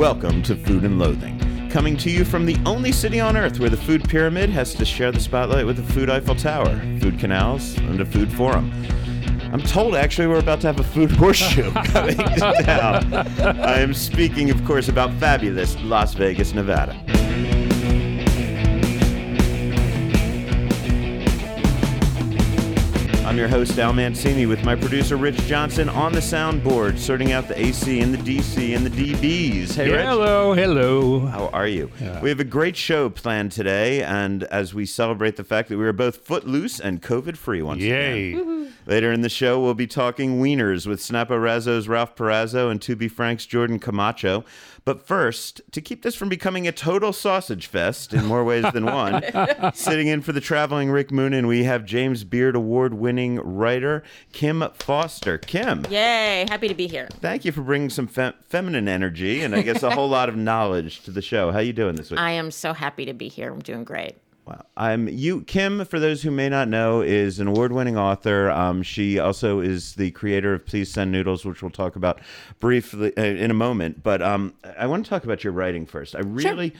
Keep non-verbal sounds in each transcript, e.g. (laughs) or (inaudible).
Welcome to Food and Loathing, coming to you from the only city on earth where the food pyramid has to share the spotlight with the food Eiffel Tower, food canals, and a food forum. I'm told actually we're about to have a food (laughs) horseshoe coming (laughs) down. I am speaking, of course, about fabulous Las Vegas, Nevada. I'm your host, Al Mancini, with my producer, Rich Johnson, on the soundboard, sorting out the AC and the DC and the DBs. Hey, Rich. Hello, hello. How are you? We have a great show planned today, and as we celebrate the fact that we are both footloose and COVID free once again. Yay. Later in the show, we'll be talking wieners with Snappo Razzo's Ralph Perazzo and To Be Frank's Jordan Camacho. But first, to keep this from becoming a total sausage fest in more ways than one, (laughs) sitting in for the traveling Rick Moonen, we have James Beard Award winning writer Kim Foster. Kim, Yay, happy to be here. thank you for bringing some fe- feminine energy and I guess a whole lot of knowledge to the show. How are you doing this week? I am so happy to be here. I'm doing great. Wow. I'm you Kim for those who may not know is an award-winning author. Um, she also is the creator of Please Send Noodles, which we'll talk about briefly uh, in a moment, but um, I want to talk about your writing first. I really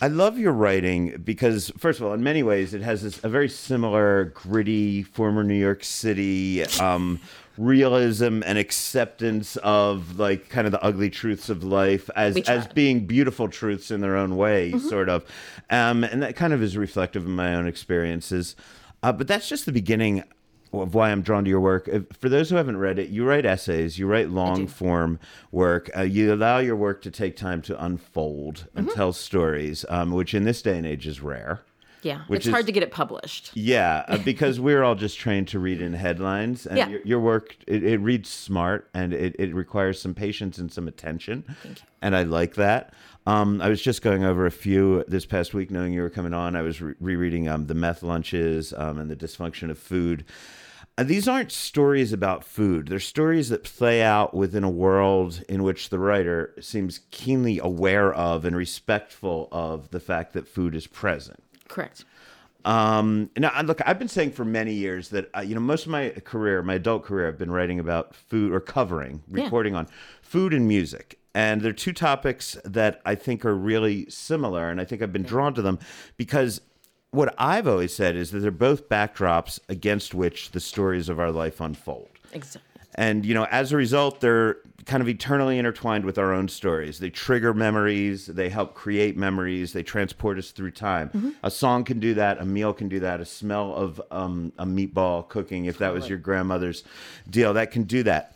I love your writing because first of all, in many ways it has this a very similar gritty former New York City um, realism and acceptance of like kind of the ugly truths of life as as being beautiful truths in their own way, sort of. Um, and that kind of is reflective of my own experiences. Uh, but that's just the beginning of why I'm drawn to your work. For those who haven't read it, you write essays, you write long form work, uh, you allow your work to take time to unfold and tell stories, um, which in this day and age is rare. Yeah, Which it's is- hard to get it published. Yeah, uh, (laughs) because we're all just trained to read in headlines, and Yeah. your, your work it, it reads smart and it, it requires some patience and some attention, Thank you. and I like that. Um, I was just going over a few this past week, knowing you were coming on. I was re- rereading um, the meth lunches um, and the dysfunction of food. Uh, these aren't stories about food. They're stories that play out within a world in which the writer seems keenly aware of and respectful of the fact that food is present. Correct. Um, now, look, I've been saying for many years that uh, you know most of my career, my adult career, I've been writing about food or covering, Yeah. reporting on food and music, and they're two topics that I think are really similar, and I think I've been drawn to them because what I've always said is that they're both backdrops against which the stories of our life unfold. Exactly. And, you know, as a result, they're kind of eternally intertwined with our own stories. They trigger memories, they help create memories, they transport us through time. A song can do that, a meal can do that, a smell of um, a meatball cooking, if that was your grandmother's deal, that can do that.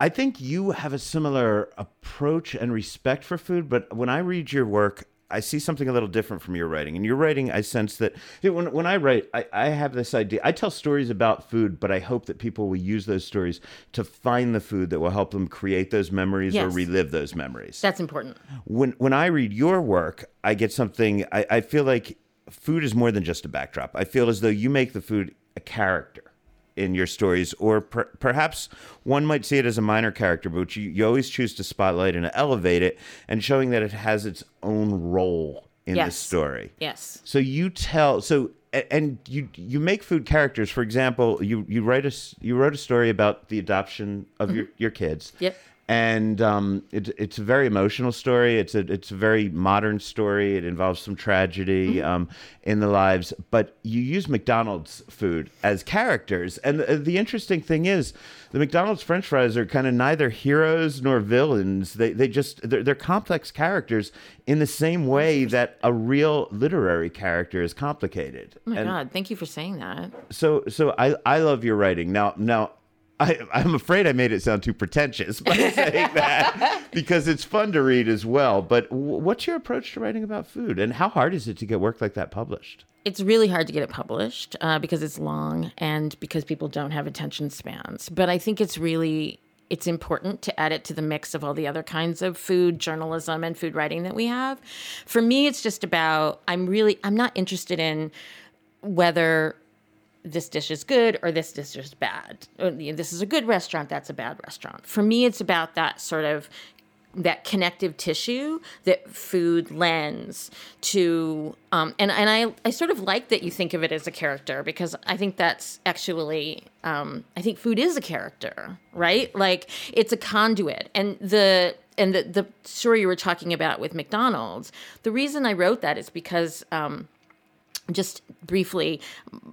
I think you have a similar approach and respect for food, but when I read your work, I see something a little different from your writing. And your writing, I sense that when, when I write, I, I have this idea. I tell stories about food, but I hope that people will use those stories to find the food that will help them create those memories or relive those memories. That's important. when when I read your work, I get something. I, I feel like food is more than just a backdrop. I feel as though you make the food a character in your stories, or per, perhaps one might see it as a minor character, but you, you always choose to spotlight and elevate it, and showing that it has its own role in the story. Yes. So you tell so and you you make food characters. For example, you you write a you wrote a story about the adoption of your your kids. Mm-hmm. Yep. And um, it, it's a very emotional story. It's a it's a very modern story. It involves some tragedy Mm-hmm. um, in the lives, but you use McDonald's food as characters. And the, the interesting thing is, the McDonald's French fries are kind of neither heroes nor villains. They they just they're, they're complex characters in the same way that a real literary character is complicated. Oh my And God, thank you for saying that. so so I I love your writing. Now now I I'm afraid I made it sound too pretentious by (laughs) saying that because it's fun to read as well. But what's your approach to writing about food, and how hard is it to get work like that published? It's really hard to get it published uh, because it's long and because people don't have attention spans. But I think it's really it's important to add it to the mix of all the other kinds of food journalism and food writing that we have. For me, it's just about I'm really I'm not interested in whether this dish is good or this dish is bad. Know, This is a good restaurant, that's a bad restaurant. For me, it's about that sort of that connective tissue that food lends to um, and and I, I sort of like that you think of it as a character because I think that's actually um, I think food is a character right like it's a conduit and the and the the story you were talking about with McDonald's the reason I wrote that is because um, just briefly,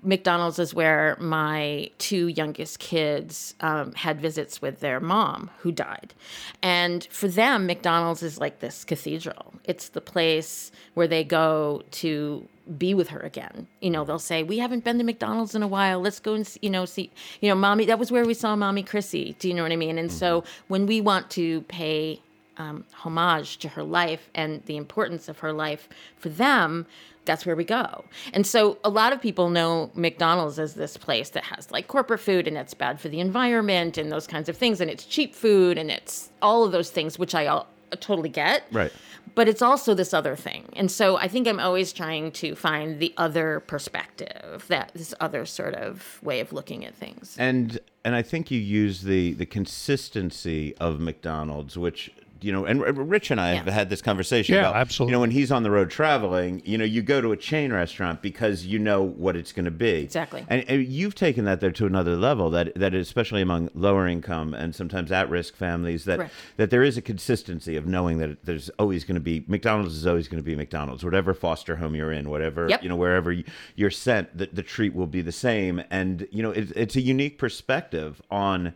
McDonald's is where my two youngest kids um, had visits with their mom who died. And for them, McDonald's is like this cathedral. It's the place where they go to be with her again. You know, they'll say, "We haven't been to McDonald's in a while. Let's go and see, you know see you know, mommy. That was where we saw mommy Chrissy. Do you know what I mean? And so when we want to pay um, homage to her life and the importance of her life for them, that's where we go. And so a lot of people know McDonald's as this place that has like corporate food and it's bad for the environment and those kinds of things and it's cheap food and it's all of those things which I all, uh, totally get. Right. But it's also this other thing. And so I think I'm always trying to find the other perspective, that this other sort of way of looking at things. And and I think you use the the consistency of McDonald's, which you know, and Rich and I have had this conversation Yeah, about, absolutely. you know, when he's on the road traveling, you know, you go to a chain restaurant because you know what it's going to be. Exactly. And, and you've taken that there to another level that, that especially among lower income and sometimes at risk families, that, Correct. that there is a consistency of knowing that there's always going to be, McDonald's is always going to be McDonald's, whatever foster home you're in, whatever, Yep. you know, wherever you- you're sent, the, the treat will be the same. And, you know, it, it's a unique perspective on,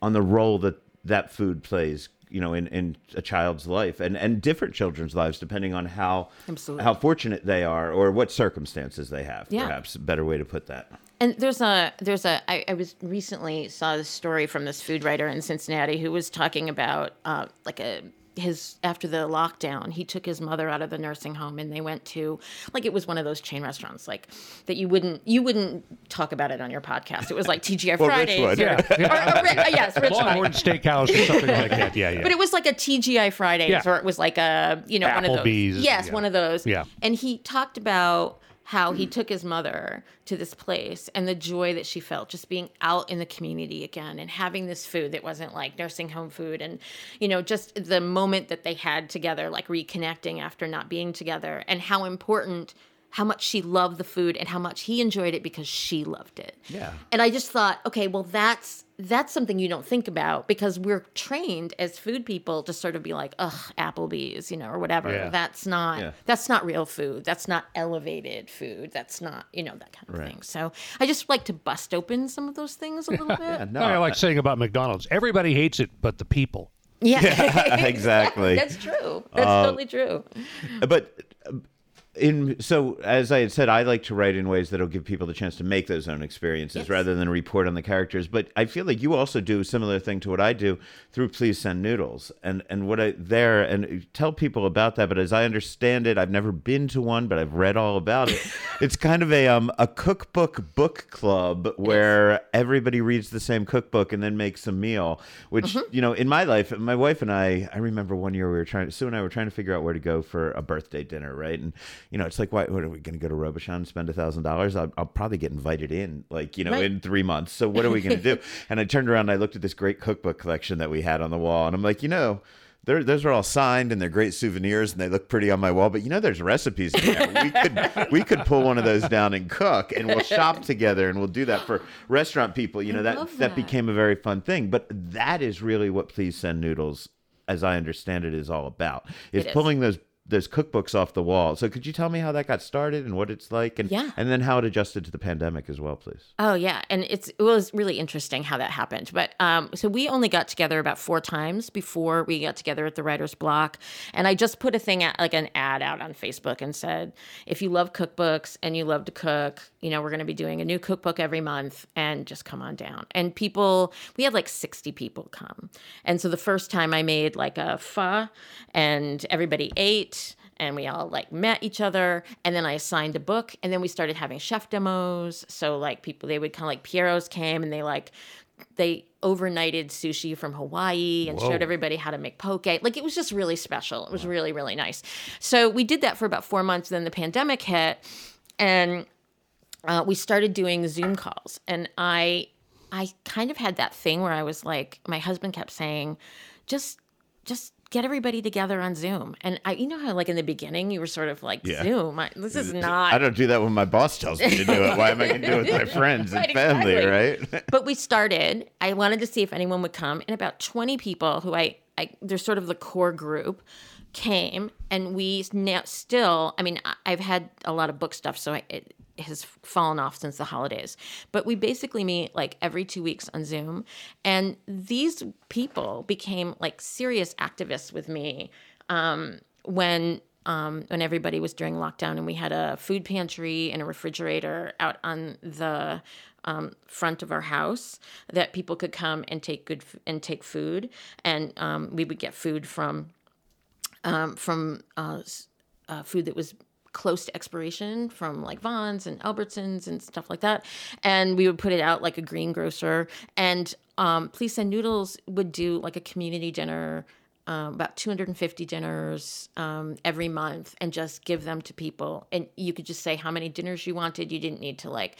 on the role that that food plays you know in, in a child's life and and different children's lives depending on how Absolutely. how fortunate they are or what circumstances they have Yeah. perhaps a better way to put that And there's a there's a I, I was recently saw this story from this food writer in Cincinnati who was talking about uh, like a his after the lockdown he took his mother out of the nursing home and they went to like it was one of those chain restaurants like that you wouldn't you wouldn't talk about it on your podcast it was like TGI (laughs) Well, Fridays would. or, Yeah, yeah. or- or uh, yes Rich. Longhorn Steakhouse or something like that. Yeah, yeah. But it was like a TGI Fridays, Yeah. or it was like a you know one of those. Applebee's, Yes, yeah. one of those. Yeah. And he talked about how he mm. took his mother to this place and the joy that she felt just being out in the community again and having this food that wasn't like nursing home food and you know just the moment that they had together like reconnecting after not being together and how important how much she loved the food and how much he enjoyed it because she loved it. Yeah. And I just thought, okay, well that's that's something you don't think about because we're trained as food people to sort of be like, ugh, Applebee's, you know, or whatever. Yeah. That's not Yeah. that's not real food. That's not elevated food. That's not, you know, that kind of Right. thing. So I just like to bust open some of those things a little (laughs) bit. Yeah, no, I like saying about McDonald's. Everybody hates it, but the people. Yeah. (laughs) exactly. (laughs) That's true. That's Uh, totally true. but uh, in so as I had said, I like to write in ways that'll give people the chance to make those own experiences Yes. rather than report on the characters. But I feel like you also do a similar thing to what I do through Please Send Noodles, and and what I there and tell people about that. But as I understand it, I've never been to one, but I've read all about it. (laughs) it's kind of a um a cookbook book club where everybody reads the same cookbook and then makes a meal. Which you know, in my life, my wife and I, I remember one year we were trying. Sue and I were trying to figure out where to go for a birthday dinner, right? And you know, it's like, why? What are we going to go to Robuchon and spend a thousand dollars? I'll probably get invited in, like you know, Right. in three months. So what are we going to do? (laughs) and I turned around and I looked at this great cookbook collection that we had on the wall, and I'm like, you know. They're, those are all signed and they're great souvenirs and they look pretty on my wall. But you know, there's recipes in there. We could we could pull one of those down and cook, and we'll shop (laughs) together, and we'll do that for restaurant people. You know, that, that that. became a very fun thing. But that is really what Please Send Noodles, as I understand it, is all about. Is It is. pulling those those cookbooks off the wall. So could you tell me how that got started and what it's like, and Yeah. and then how it adjusted to the pandemic as well, please? Oh yeah, and it's it was really interesting how that happened. But um, so we only got together about four times before we got together at the Writers Block, and I just put a thing out, like an ad out on Facebook, and said, if you love cookbooks and you love to cook, you know, we're going to be doing a new cookbook every month, and just come on down. And people, we had like sixty people come, and so the first time I made like a pho, and everybody ate and we all like met each other and then i assigned a book and then we started having chef demos. So like people they would kind of like piero's came and they like they overnighted sushi from hawaii and showed everybody how to make poke. Like it was just really special. It was really really nice. So we did that for about four months then the pandemic hit and uh, we started doing zoom calls. And i i kind of had that thing where i was like my husband kept saying just just get everybody together on Zoom. And I, you know how like in the beginning you were sort of like Yeah. Zoom. I, this is not. I don't do that when my boss tells me to do it. Why am I going to do it with my (laughs) friends and Right, family, exactly. right? (laughs) but we started. I wanted to see if anyone would come, and about twenty people who I, I they're sort of the core group, came, and we now still. I mean, I've had a lot of book stuff, so I, it has fallen off since the holidays. But we basically meet like every two weeks on Zoom, and these people became like serious activists with me um, when um, when everybody was during lockdown and we had a food pantry and a refrigerator out on the um, front of our house that people could come and take good f- and take food and um, we would get food from um, from uh, uh, food that was close to expiration from like Vons and Albertsons and stuff like that. And we would put it out like a greengrocer. And um, Please Send Noodles would do like a community dinner. Um, about 250 dinners um, every month and just give them to people. And you could just say how many dinners you wanted. You didn't need to like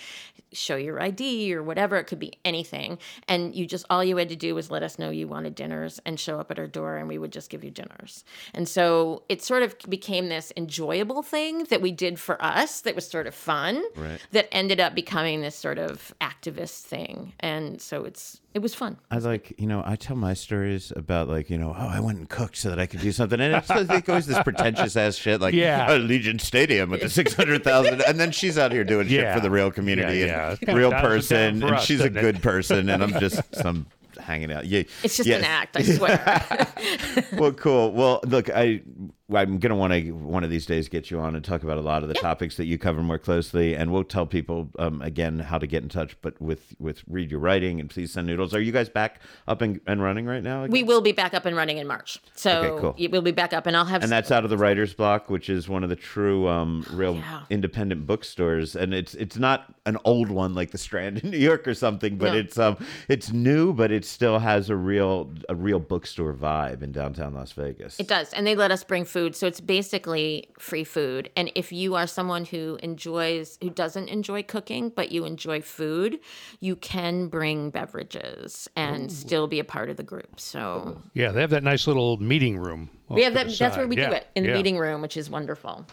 show your id or whatever. It could be anything. And you just all you had to do was let us know you wanted dinners and show up at our door and we would just give you dinners. And so it sort of became this enjoyable thing that we did for us that was sort of fun Right. that ended up becoming this sort of activist thing. And so it's it was fun. I like, you know, I tell my stories about like, you know, oh, I went and cooked so that I could do something, and it's like always this pretentious ass shit, like, Yeah. Uh, Allegiant Stadium with the six hundred thousand, and then she's out here doing shit for the real community Yeah, and yeah. Real dials it down person, and us, she's a doesn't it? good person, and I'm just (laughs) some hanging out. Yeah, it's just yeah. an act i swear (laughs) well, cool. Well, look, I I'm gonna want to one of these days get you on and talk about a lot of the topics that you cover more closely, and we'll tell people um, again how to get in touch. But with with read your writing and please send noodles. Are you guys back up and, and running right now? again? we will be back up and running in march so Okay, cool. it will be back up and i'll have and that's out of the writer's block which is one of the true um, real Yeah. independent bookstores and it's it's not an old one like the strand in (laughs) new york or something but No. it's um it's new but it still has a real a real bookstore vibe in downtown las vegas It does. And they let us bring food. So it's basically free food. And if you are someone who enjoys, who doesn't enjoy cooking, but you enjoy food, you can bring beverages and still be a part of the group. So Yeah, they have that nice little meeting room. we have that, that's where we Yeah, do it in the yeah. meeting room, which is wonderful.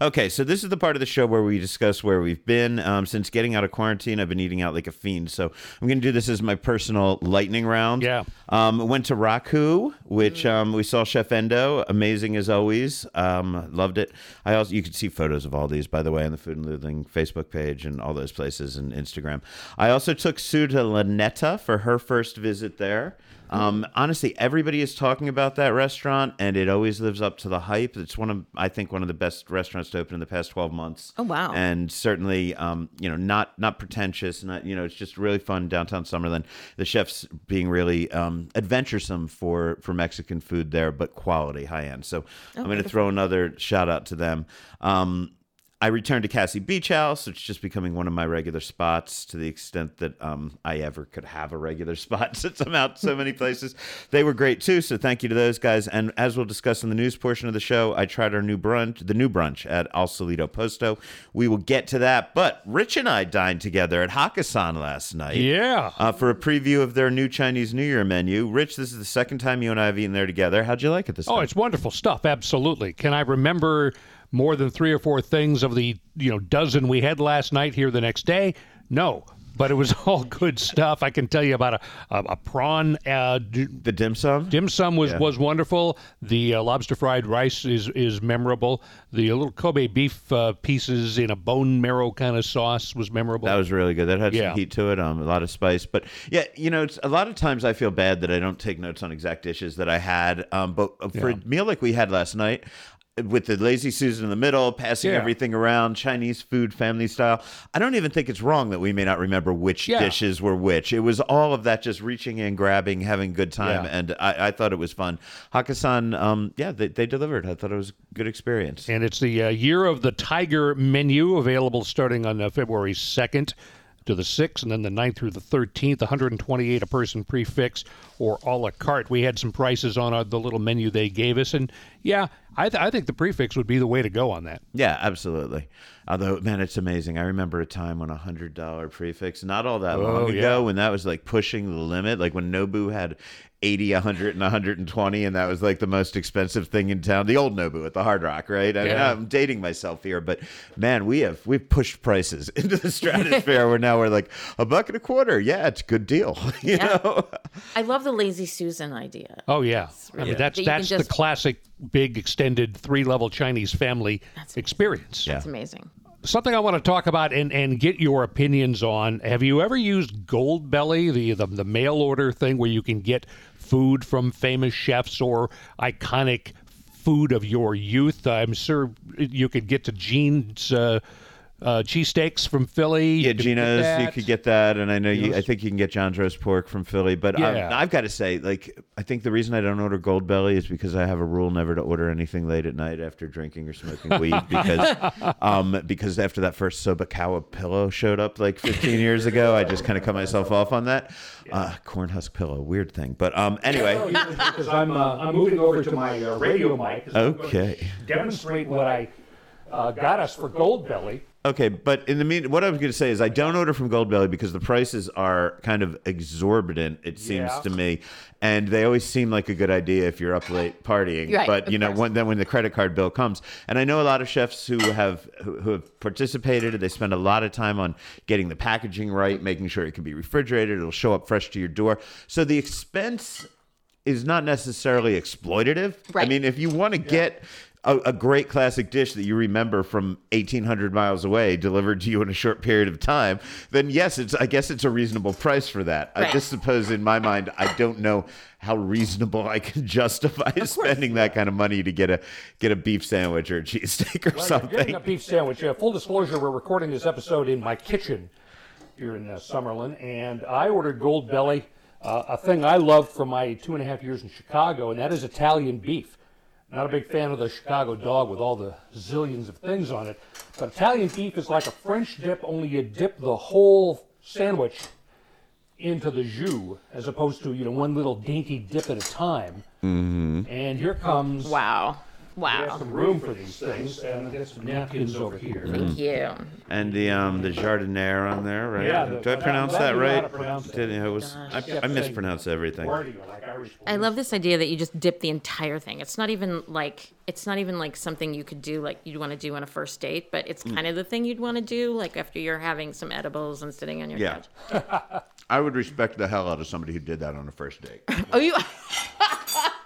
Okay, so this is the part of the show where we discuss where we've been. Um, since getting out of quarantine, I've been eating out like a fiend. So I'm going to do this as my personal lightning round. Yeah. Um, went to Raku, which um, we saw Chef Endo, amazing as always. Um, loved it. I also you can see photos of all these, by the way, on the Food and Loathing Facebook page and all those places and Instagram. I also took Sue to Lanetta for her first visit there. Um, honestly, everybody is talking about that restaurant, and it always lives up to the hype. It's one of, I think, one of the best restaurants to open in the past twelve months. Oh, wow. And certainly, um, you know, not not pretentious, not you know, it's just really fun downtown Summerlin. The chefs being really um, adventuresome for for Mexican food there, but quality, high end. So I'm going to throw another shout out to them. Um, I returned to Cassie Beach House, which is just becoming one of my regular spots to the extent that um, I ever could have a regular (laughs) spot since I'm out so many places. They were great too, so thank you to those guys. And as we'll discuss in the news portion of the show, I tried our new brunch, the new brunch at Al Solito Posto. We will get to that, but Rich and I dined together at Hakkasan last night. Yeah. Uh, for a preview of their new Chinese New Year menu. Rich, this is the second time you and I have eaten there together. How'd you like it this Oh, time? it's wonderful stuff. Absolutely. Can I remember more than three or four things of the you know dozen we had last night here the next day? No, but it was (laughs) all good stuff. I can tell you about a a, a prawn uh, d- the dim sum? dim sum was was wonderful. The uh, lobster fried rice is is memorable. The little Kobe beef uh, pieces in a bone marrow kind of sauce was memorable. That was really good. That had Yeah. some heat to it, um, a lot of spice. But yeah, you know, it's a lot of times I feel bad that I don't take notes on exact dishes that I had. Um, but for a meal like we had last night, with the lazy Susan in the middle, passing Yeah. everything around, Chinese food, family style. I don't even think it's wrong that we may not remember which Yeah. dishes were which. It was all of that just reaching in, grabbing, having a good time, Yeah. and I, I thought it was fun. Hakkasan, um, yeah, they, they delivered. I thought it was a good experience. And it's the uh, Year of the Tiger menu available starting on uh, February 2nd to the 6th, and then the 9th through the 13th, 128 a person prefix or a la carte. We had some prices on our, the little menu they gave us, and yeah, I, th- I think the prefix would be the way to go on that. Yeah, absolutely. Although, man, it's amazing. I remember a time when a hundred dollar prefix, not all that oh, long Oh, ago, yeah. when that was like pushing the limit. Like when Nobu had 80, 100, and 120, and that was like the most expensive thing in town. The old Nobu at the Hard Rock, right? I Yeah. I'm dating myself here, but man, we have we've pushed prices (laughs) into the stratosphere. where now we're like a buck and a quarter. Yeah, it's a good deal. (laughs) You Yeah. know. I love the lazy Susan idea. Oh yeah, I mean that's That that's just- the classic big extended three level Chinese family experience. Yeah. Amazing. Something I want to talk about and, and get your opinions on. Have you ever used Goldbelly, the, the the mail order thing where you can get food from famous chefs or iconic food of your youth? I'm sure you could get to Geno's uh, uh, cheesesteaks from Philly. Yeah, You could get Geno's, you could get that, and I know you. I think you can get John's roast pork from Philly. But um, Yeah. I've got to say, like, I think the reason I don't order Goldbelly is because I have a rule never to order anything late at night after drinking or smoking (laughs) weed. Because, um, because after that first Sobakawa pillow showed up like 15 years ago, I just kind of cut myself off on that. Uh, corn husk pillow, weird thing. But um, anyway, (laughs) because I'm uh, I'm moving over to my uh, radio mic. 'cause I'm going to okay. Demonstrate what I uh, got us for Goldbelly. Okay, but in the mean, what I was going to say is I don't order from Goldbelly because the prices are kind of exorbitant. It seems Yeah. to me, and they always seem like a good idea if you're up late partying. Right, but of you know, course. when, then when the credit card bill comes, and I know a lot of chefs who have who, who have participated. They spend a lot of time on getting the packaging right, making sure it can be refrigerated. It'll show up fresh to your door. So the expense is not necessarily exploitative. I Right. mean, if you want to get a, a great classic dish that you remember from 1800 miles away delivered to you in a short period of time, then yes, it's I guess it's a reasonable price for that. I just suppose in my mind, I don't know how reasonable I can (laughs) justify spending that kind of money to get a get a beef sandwich or a cheesesteak or Getting something. a beef sandwich. yeah, full disclosure, we're recording this episode in my kitchen here in uh, Summerlin, and I ordered Goldbelly, uh, a thing I love from my two and a half years in Chicago, and that is Italian beef. Not a big fan of the Chicago dog with all the zillions of things on it, but Italian beef is like a French dip, only you dip the whole sandwich into the jus as opposed to you know one little dainty dip at a time. Mm-hmm. And here comes Wow. We have Wow. some room for these things, and I got some napkins over here. Thank you. And the um the jardiniere on there, right? Yeah, the- Did I pronounce I'm glad that you know how right? to pronounce it. Did it was I, I mispronounce everything. Wordy, like Irish I love this idea that you just dip the entire thing. It's not even like it's not even like something you could do like you'd want to do on a first date, but it's kind of the thing you'd want to do like after you're having some edibles and sitting on your Yeah. couch. (laughs) I would respect the hell out of somebody who did that on a first date. Oh, you (laughs)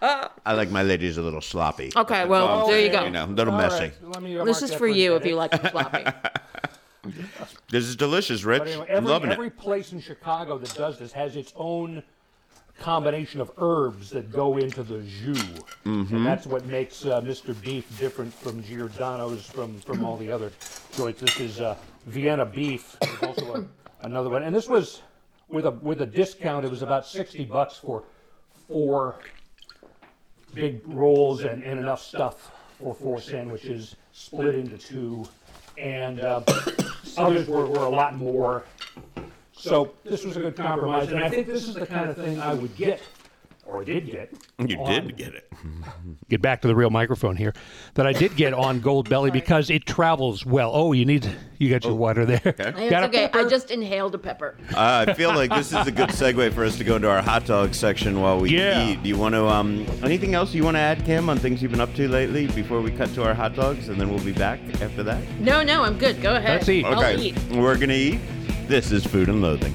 I like my ladies a little sloppy. Okay, well, there you go. You know, a little All messy. right, let me, This is that for you if you like them floppy. (laughs) This is delicious, Rich. But anyway, every, Loving every it. place in Chicago that does this has its own combination of herbs that go into the jus, Mm-hmm. and that's what makes uh, Mr. Beef different from Giordano's, from from all the other joints. This is uh, Vienna beef. There's also a, another one, and this was with a with a discount. It was about sixty bucks for four big rolls and, and enough stuff for four sandwiches, split into two, and uh, (coughs) others were, were a lot more. So this was a good compromise, and I think this is the kind of thing I would get, or did get. You on- did get it. (laughs) Get back to the real microphone here. That I did get on Goldbelly because it travels well. Oh, you need you got your water there. It's Got a okay. I just inhaled a pepper. Uh, I feel like this is a good (laughs) segue for us to go into our hot dog section while we Yeah. eat. Do you want to um anything else you want to add, Kim, on things you've been up to lately before we cut to our hot dogs, and then we'll be back after that. No, no, I'm good. Go ahead. Let's eat. I'll Okay, eat. we're gonna eat. This is food and loathing.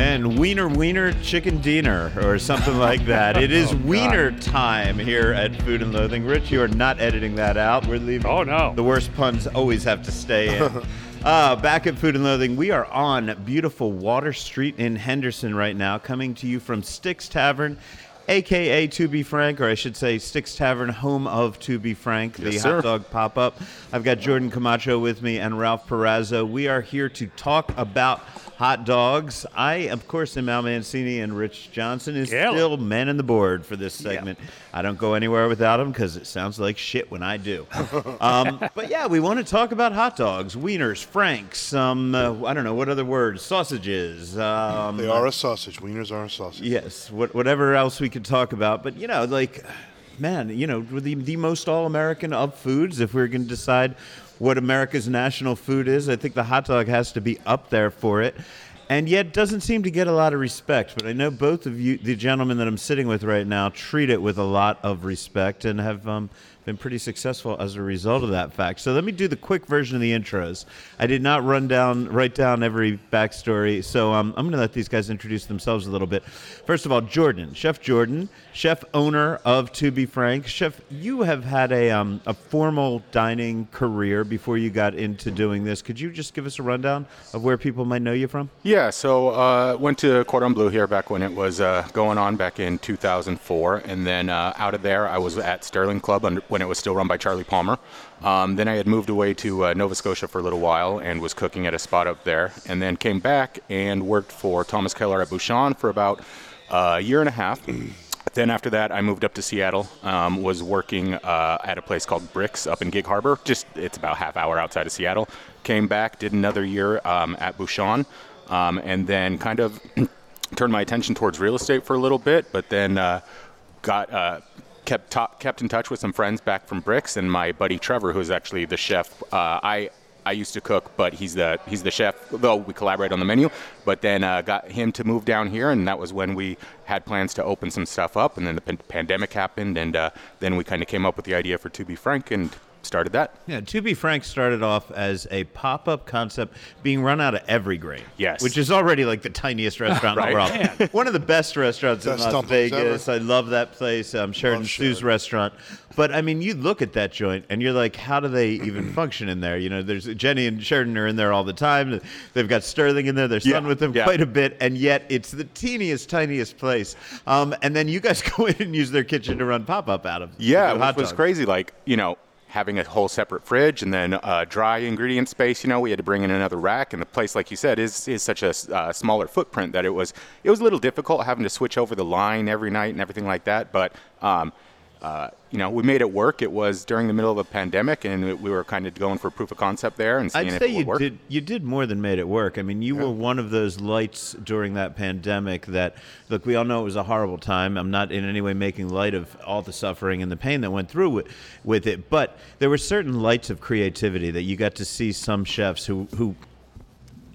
And Wiener Wiener Chicken Diener or something like that. It is (laughs) Wiener time here at Food and Loathing. Rich, you are not editing that out. We're leaving. Oh, no. The worst puns always have to stay in. (laughs) Uh, back at Food and Loathing, we are on beautiful Water Street in Henderson right now, coming to you from Sticks Tavern, aka To Be Frank, or I should say Sticks Tavern, home of To Be Frank, the Yes, hot dog pop up. I've got Jordan Camacho with me and Ralph Perazzo. We are here to talk about hot dogs. I, of course, am Al Mancini, and Rich Johnson is Yeah. still in the board for this segment. I don't go anywhere without him because it sounds like shit when I do. (laughs) um, but yeah, we want to talk about hot dogs, wieners, franks. Um, uh, I don't know what other words, sausages. Um, They are a sausage. Wieners are a sausage. Yes, what, whatever else we could talk about. But, you know, like, man, you know, the, the most all American of foods, if we're going to decide what America's national food is, I think the hot dog has to be up there for it. And yet doesn't seem to get a lot of respect. But I know both of you, the gentlemen that I'm sitting with right now, treat it with a lot of respect and have um, been pretty successful as a result of that fact. So let me do the quick version of the intros. I did not run down, write down every backstory. So um, I'm going to let these guys introduce themselves a little bit. First of all, Jordan, Chef Jordan, chef owner of To Be Frank. Chef, you have had a, um, a formal dining career before you got into doing this. Could you just give us a rundown of where people might know you from? Yeah, so uh, went to Cordon Bleu here back when it was uh, going on back in 2004, and then uh, out of there I was at Sterling Club under, when it was still run by Charlie Palmer. Um, then I had moved away to uh, Nova Scotia for a little while and was cooking at a spot up there, and then came back and worked for Thomas Keller at Bouchon for about uh, a year and a half. Then after that, I moved up to Seattle. Um, was working uh, at a place called Brix up in Gig Harbor. Just it's about half hour outside of Seattle. Came back, did another year um, at Bouchon, um, and then kind of (clears throat) turned my attention towards real estate for a little bit. But then uh, got uh, kept kept in touch with some friends back from Brix, and my buddy Trevor, who's actually the chef. Uh, I I used to cook, but he's the he's the chef. Though we collaborate on the menu, but then uh, got him to move down here, and that was when we had plans to open some stuff up. And then the pan- pandemic happened, and uh, then we kind of came up with the idea for To Be Frank and started that. Yeah, To Be Frank started off as a pop up concept being run out of Every Grain. Yes. Which is already like the tiniest (laughs) restaurant in the Right. world. One of the best restaurants Best in Las dumplings Vegas. I love that place. Um, Sheridan Love Su's Sheridan. restaurant. But I mean, you look at that joint and you're like, how do they even (clears throat) function in there? You know, there's Jenny and Sheridan are in there all the time. They've got Sterling in there, their son Yeah, with them yeah. quite a bit, and yet it's the teeniest, tiniest place. Um, and then you guys (laughs) go in and use their kitchen to run pop up out of. Yeah, to it was dogs. crazy. Like you know, having a whole separate fridge and then uh, dry ingredient space. You know, we had to bring in another rack, and the place, like you said, is is such a uh, smaller footprint that it was it was a little difficult having to switch over the line every night and everything like that. But um, uh, you know, we made it work. It was during the middle of a pandemic, and we- we were kind of going for proof of concept there and seeing I'd if say you did you did more than made it work. I mean, you were one of those lights during that pandemic that look, we all know it was a horrible time. I'm not in any way making light of all the suffering and the pain that went through with, with it, but there were certain lights of creativity that you got to see some chefs who who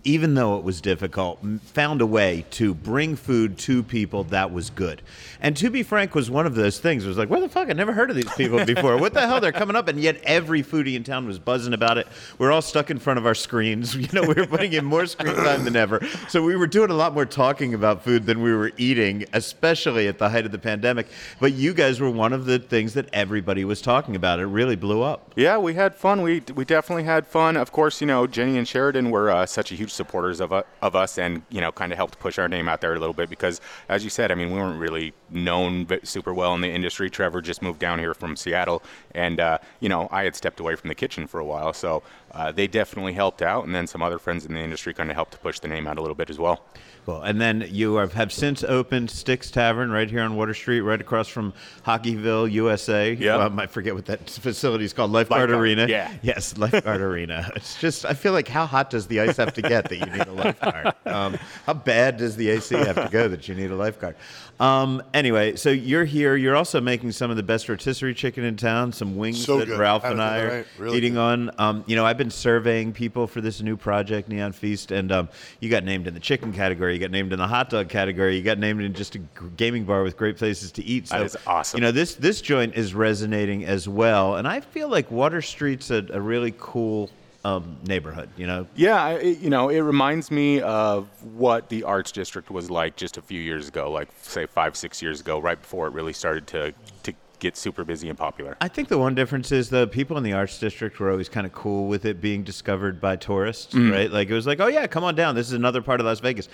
even though it was difficult, found a way to bring food to people that was good. And to be frank, was one of those things. It was like, where the fuck? I never heard of these people (laughs) before. what the hell? They're coming up, and yet every foodie in town was buzzing about it. We're all stuck in front of our screens. (laughs) You know, we were putting in more screen time than ever. So we were doing a lot more talking about food than we were eating, especially at the height of the pandemic. But you guys were one of the things that everybody was talking about. It really blew up. Yeah, we had fun. We we definitely had fun. Of course, you know Jenny and Sheridan were uh, such a huge supporters of of us, and you know kind of helped push our name out there a little bit because, as you said, I mean we weren't really known super well in the industry. Trevor just moved down here from Seattle, and uh, you know I had stepped away from the kitchen for a while, so uh, they definitely helped out, and then some other friends in the industry kind of helped to push the name out a little bit as well. Cool. And then you have, have since opened Sticks Tavern right here on Water Street, right across from Hockeyville, USA. Yep. Um, I forget what that (laughs) facility is called. Lifeguard, Lifeguard, Arena. yeah. Yes, Lifeguard (laughs) Arena. It's just, I feel like how hot does the ice have to get that you need a lifeguard? (laughs) Um, how bad does the AC have to go that you need a lifeguard? Um, anyway, so you're here. You're also making some of the best rotisserie chicken in town, some wings So that good. Ralph and the I are night. Really eating good. on. Um, you know, I've been surveying people for this new project, Neon Feast, and um, you got named in the chicken category, you got named in the hot dog category, you got named in just a gaming bar with great places to eat. So, That is awesome. You know, this this joint is resonating as well, and I feel like Water Street's a, a really cool um, neighborhood. You know, Yeah, it- you know, it reminds me of what the Arts District was like just a few years ago, like say five, six years ago, right before it really started to to get super busy and popular. I think the one difference is the people in the arts district were always kind of cool with it being discovered by tourists, right? Like it was like, oh yeah, come on down. This is another part of Las Vegas.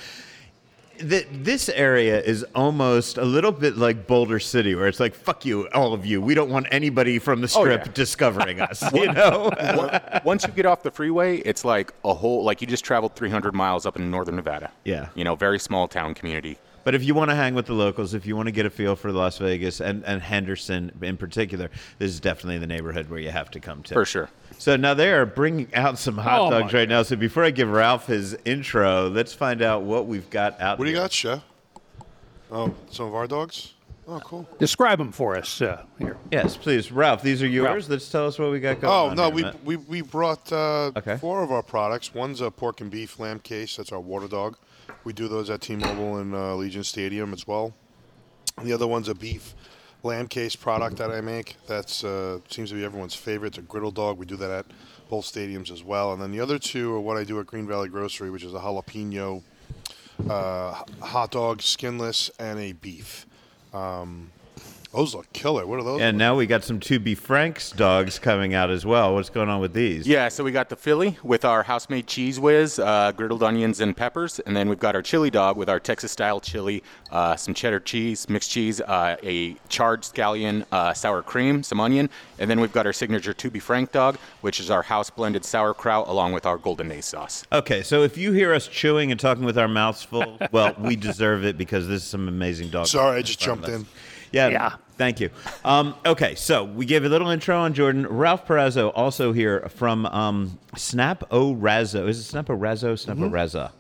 Th this area is almost a little bit like Boulder City, where it's like, fuck you, all of you. We don't want anybody from the oh, strip yeah. discovering (laughs) us. You know? (laughs) Once you get off the freeway, it's like a whole like you just traveled 300 miles up in northern Nevada. Yeah. You know, very small town community. But if you want to hang with the locals, if you want to get a feel for Las Vegas and, and Henderson in particular, this is definitely the neighborhood where you have to come to. For sure. So now they are bringing out some hot Oh, dogs my right now. So before I give Ralph his intro, let's find out what we've got out What do you here. got, Chef? Oh, some of our dogs? Oh, cool. Describe them for us uh, here. Yes, please. Ralph, these are yours. Let's tell us what we got going Oh, on no, here, we, Matt. we, we brought uh, Okay. four of our products. One's a pork and beef lamb case. That's our water dog. We do those at T-Mobile and uh, Allegiant Stadium as well. The other one's a beef lamb case product that I make. That's uh, seems to be everyone's favorite. It's a griddle dog. We do that at both stadiums as well. And then the other two are what I do at Green Valley Grocery, which is a jalapeno uh, hot dog, skinless, and a beef. Um, those look killer. What are those? And now we got some To Be Frank's dogs coming out as well. What's going on with these? Yeah, so we got the Philly with our house-made cheese whiz, uh, griddled onions and peppers, and then we've got our chili dog with our Texas-style chili, uh, some cheddar cheese, mixed cheese, uh, a charred scallion, uh, sour cream, some onion, and then we've got our signature To Be Frank dog, which is our house-blended sauerkraut along with our golden ace sauce. Okay, so if you hear us chewing and talking with our mouths full, well, we (laughs) deserve it because this is some amazing dog. Sorry, I just jumped in. Yeah, Yeah. Thank you. Um, okay, so we gave a little intro on Jordan. Ralph Perazzo also here from um, Snap O Razzo. Is it Snap O Razzo? Snap O Razza.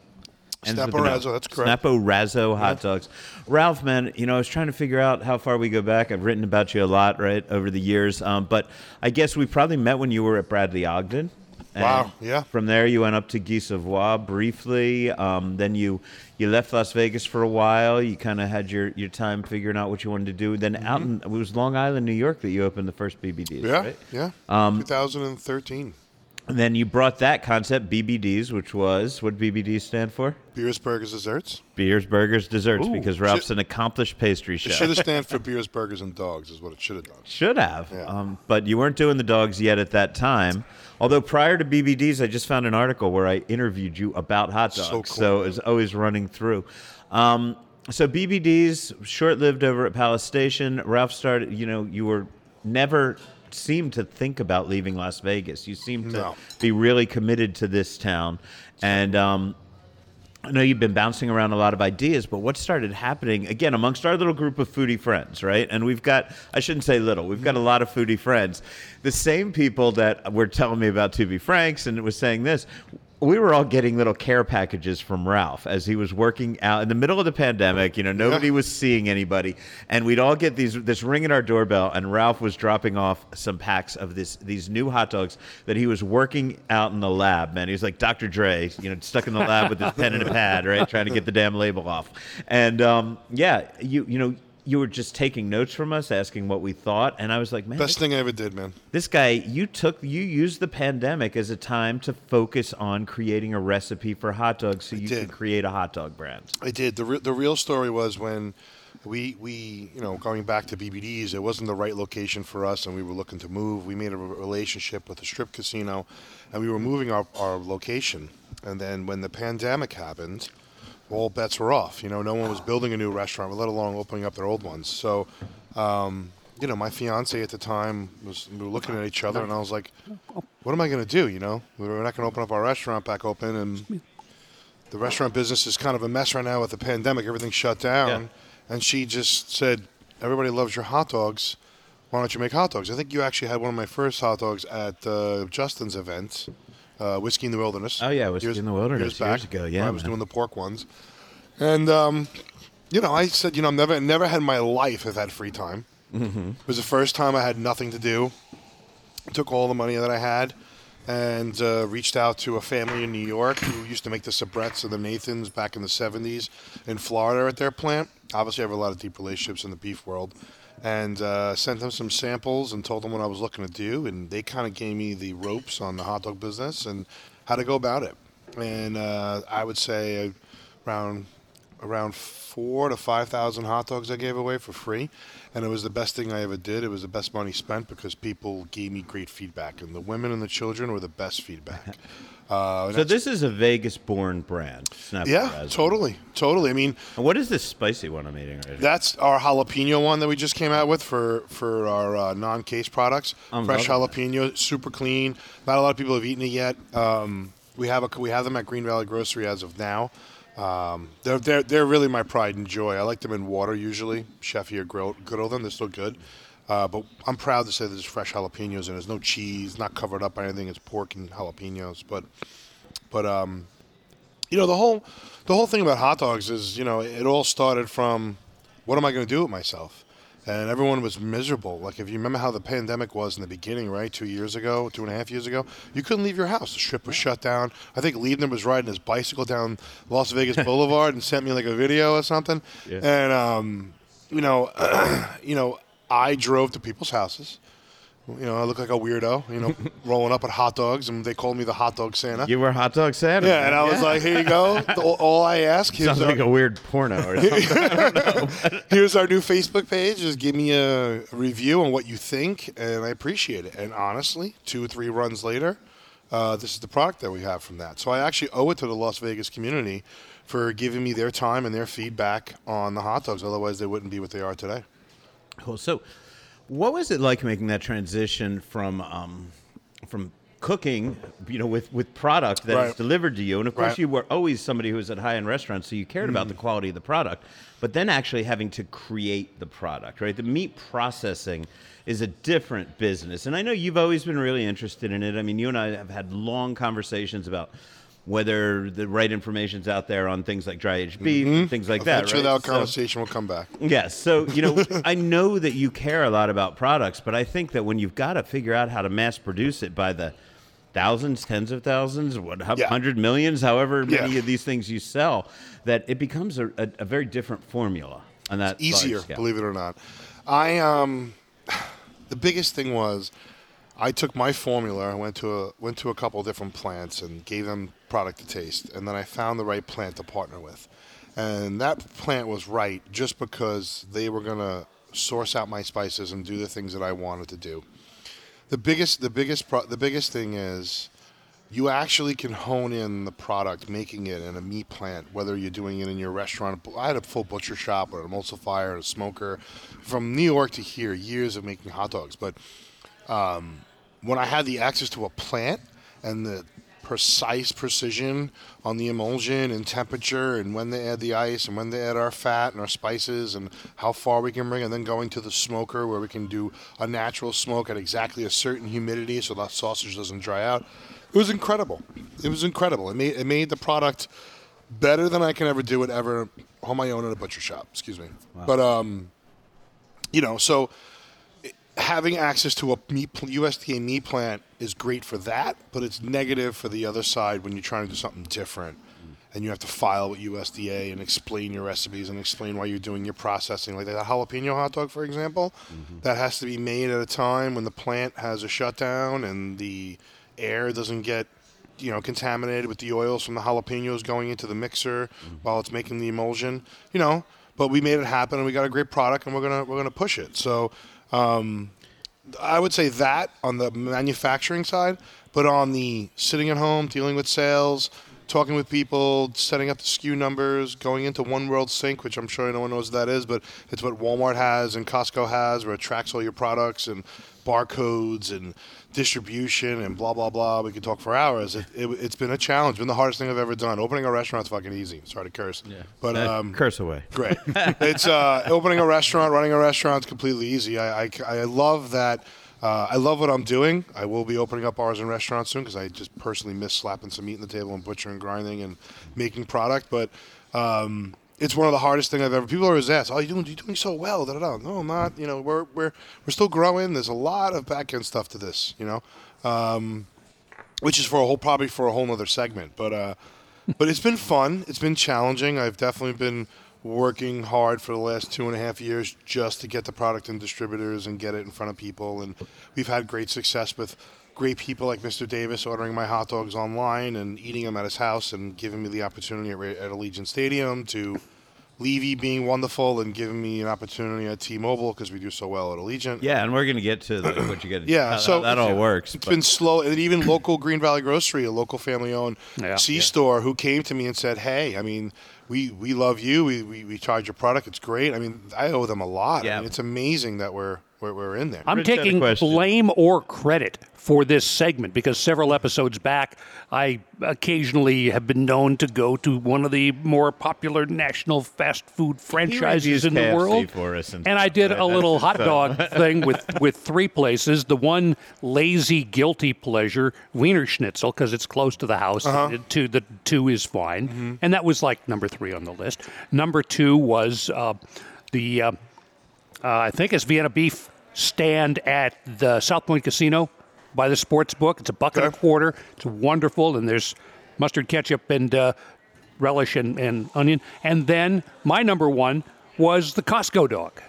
Ends Snap with O. Razzo, that's correct. Snap O Razzo hot dogs. Ralph, man, you know, I was trying to figure out how far we go back. I've written about you a lot, right, over the years. Um, but I guess we probably met when you were at Bradley Ogden. And Wow, yeah. From there, you went up to Guy Savoy briefly. Um, then you you left Las Vegas for a while. You kind of had your, your time figuring out what you wanted to do. Then out in it was Long Island, New York, that you opened the first BBDs. Mm-hmm. Yeah, right? yeah. Um, 2013. And then you brought that concept BBDs, which was what BBDs stand for? Beers, burgers, desserts. Beers, burgers, desserts. because Ralph's an accomplished pastry It chef. should have (laughs) stand for beers, burgers, and dogs. Is what it should have done. Should have. Yeah. Um, but you weren't doing the dogs yet at that time. Although prior to BBDs, I just found an article where I interviewed you about hot dogs. So cool. it's always running through. Um, so BBDs, short lived over at Palace Station. Ralph started, you know, you were never seemed to think about leaving Las Vegas. You seemed to No. be really committed to this town. And um, I know you've been bouncing around a lot of ideas, but what started happening again amongst our little group of foodie friends, right? And we've got, I shouldn't say little, we've got a lot of foodie friends. The same people that were telling me about To Be Franks and it was saying this, we were all getting little care packages from Ralph as he was working out in the middle of the pandemic. You know, nobody was seeing anybody, and we'd all get these this ring at our doorbell, and Ralph was dropping off some packs of this these new hot dogs that he was working out in the lab. Man, he was like Dr. Dre, you know, stuck in the lab with his pen and a pad, right, trying to get the damn label off. And um, yeah, you you know. You were just taking notes from us, asking what we thought, and I was like, "Man, Best thing I ever did, man. this guy you took you used the pandemic as a time to focus on creating a recipe for hot dogs so you did. could create a hot dog brand I did. The, re- the real story was when we, we, you know, going back to BBDs, it wasn't the right location for us, and we were looking to move. We made a relationship with a strip casino, and we were moving our, our location. And then when the pandemic happened, all bets were off. You know, no one was building a new restaurant, let alone opening up their old ones. So, um, you know, my fiance at the time was we were looking at each other, and I was like, "What am I going to do?" You know, we're not going to open up our restaurant back open, and the restaurant business is kind of a mess right now with the pandemic. Everything's shut down. And she just said, Everybody loves your hot dogs. Why don't you make hot dogs? I think you actually had one of my first hot dogs at uh, Justin's event, uh, Whiskey in the Wilderness. Oh, yeah, Whiskey in the Wilderness, years ago, yeah, I was man. doing the pork ones. And, um, you know, I said, you know, I've never, never had in my life have had free time. Mm-hmm. It was the first time I had nothing to do. Took all the money that I had and uh, reached out to a family in New York who used to make the Sabretts and the Nathans back in the 70s in Florida at their plant. Obviously, I have a lot of deep relationships in the beef world. And uh, sent them some samples and told them what I was looking to do. And they kind of gave me the ropes on the hot dog business and how to go about it. And uh, I would say around around four to five thousand hot dogs I gave away for free, and it was the best thing I ever did. It was the best money spent because people gave me great feedback, and the women and the children were the best feedback. (laughs) Uh, So this is a Vegas-born brand. Yeah, totally, totally. I mean, And what is this spicy one I'm eating right here? That's our jalapeno one that we just came out with for for our uh, non-case products. I'm Fresh jalapeno, super clean. Not a lot of people have eaten it yet. Um, we have a, we have them at Green Valley Grocery as of now. Um, they're, they're they're really my pride and joy. I like them in water usually. Chef here grill grill them. They're still good. Uh, but I'm proud to say there's fresh jalapenos and there's no cheese, not covered up by anything. It's pork and jalapenos. But but um, you know the whole the whole thing about hot dogs is you know it all started from what am I going to do with myself? And everyone was miserable. Like if you remember how the pandemic was in the beginning, right? Two years ago, two and a half years ago, you couldn't leave your house. The strip was shut down. I think Liebner was riding his bicycle down Las Vegas Boulevard and sent me like a video or something. And um, you know, (clears throat) you know, I drove to people's houses. You know, I look like a weirdo. You know, (laughs) rolling up at hot dogs, and they called me the hot dog Santa. You were hot dog Santa. Yeah, and I was like, "Here you go. (laughs) All, all I ask is Sounds uh, like a weird porno or (laughs) something. here's our new Facebook page. Just give me a review on what you think, and I appreciate it. And honestly, two or three runs later, uh, this is the product that we have from that. So I actually owe it to the Las Vegas community for giving me their time and their feedback on the hot dogs. Otherwise, they wouldn't be what they are today. Cool. So, what was it like making that transition from um, from cooking, you know, with with product that is Right. delivered to you? And of course, Right. you were always somebody who was at high end restaurants, so you cared about the quality of the product. But then actually having to create the product, right? The meat processing is a different business, and I know you've always been really interested in it. I mean, you and I have had long conversations about. Whether the right information's out there on things like dry aged beef and things like that. Eventually, right? that So- conversation will come back. Yes. So, you know, (laughs) I know that you care a lot about products, but I think that when you've got to figure out how to mass produce it by the thousands, tens of thousands, what, how- Yeah. hundred millions, however many Yeah. of these things you sell, that it becomes a, a, a very different formula on that large easier, believe it or not. I um, (sighs) the biggest thing was I took my formula. I went to a went to a couple different plants and gave them product to taste, and then I found the right plant to partner with, and that plant was right just because they were gonna source out my spices and do the things that I wanted to do. The biggest, the biggest, pro- the biggest thing is you actually can hone in the product, making it in a meat plant, whether you're doing it in your restaurant. I had a full butcher shop or an emulsifier, a smoker, from New York to here, years of making hot dogs. But um, when I had the access to a plant and the precise precision on the emulsion and temperature and when they add the ice and when they add our fat and our spices and how far we can bring and then going to the smoker where we can do a natural smoke at exactly a certain humidity so that sausage doesn't dry out. It was incredible. It was incredible. It made it made the product better than I can ever do it ever on my own at a butcher shop. Excuse me. But um, you know, so having access to a meat, pl- USDA meat plant is great for that, but it's negative for the other side when you're trying to do something different. Mm. And you have to file with USDA and explain your recipes and explain why you're doing your processing. Like that jalapeno hot dog, for example, mm-hmm. that has to be made at a time when the plant has a shutdown and the air doesn't get, you know, contaminated with the oils from the jalapenos going into the mixer mm. while it's making the emulsion. You know, but we made it happen and we got a great product and we're gonna we're gonna push it. So um, I would say that on the manufacturing side, but on the sitting at home, dealing with sales, talking with people, setting up the SKU numbers, going into One World Sync, which I'm sure no one knows what that is, but it's what Walmart has and Costco has, where it tracks all your products and barcodes and distribution and blah blah blah. We could talk for hours. It, it, it's been a challenge. Been the hardest thing I've ever done. Opening a restaurant's fucking easy. Sorry to curse. Yeah. But Uh, um, curse away. Great. (laughs) it's uh, opening a restaurant, running a restaurant is completely easy. I, I, I love that. Uh, I love what I'm doing. I will be opening up bars and restaurants soon because I just personally miss slapping some meat on the table and butchering, grinding, and making product. But um, it's one of the hardest things I've ever. People always ask, "Oh, you doing? You doing so well?" Da, da, da. No, I'm not. You know, we're we're we're still growing. There's a lot of back end stuff to this. You know. Um, which is for a whole probably for a whole nother segment. But uh, but it's been fun. It's been challenging. I've definitely been working hard for the last two and a half years just to get the product in distributors and get it in front of people. And we've had great success with great people like Mr. Davis ordering my hot dogs online and eating them at his house and giving me the opportunity at, at Allegiant Stadium to Levy being wonderful and giving me an opportunity at T-Mobile because we do so well at Allegiant. Yeah, and we're gonna get to the, what you get. Yeah, how so that, that all works. It's but- been slow, and even local Green Valley Grocery, a local family-owned Yeah. C store, who came to me and said, "Hey, I mean, we we love you. We we, we charge your product. It's great. I mean, I owe them a lot. Yeah. I mean, it's amazing that we're we're, we're in there. I'm Rich taking blame or credit for this segment because several episodes back, I occasionally have been known to go to one of the more popular national fast food franchises in the KFC world. for us and and I did stuff, a little hot so- dog (laughs) thing with, with three places. The one lazy, guilty pleasure, Wienerschnitzel, because it's close to the house. Uh-huh. The two, the two is fine. Mm-hmm. And that was like number three on the list. Number two was uh, the. Uh, uh, I think it's Vienna beef stand at the South Point Casino by the sports book. It's a buck and a quarter. It's wonderful, and there's mustard, ketchup, and uh, relish and, and onion. And then my number one was the Costco dog.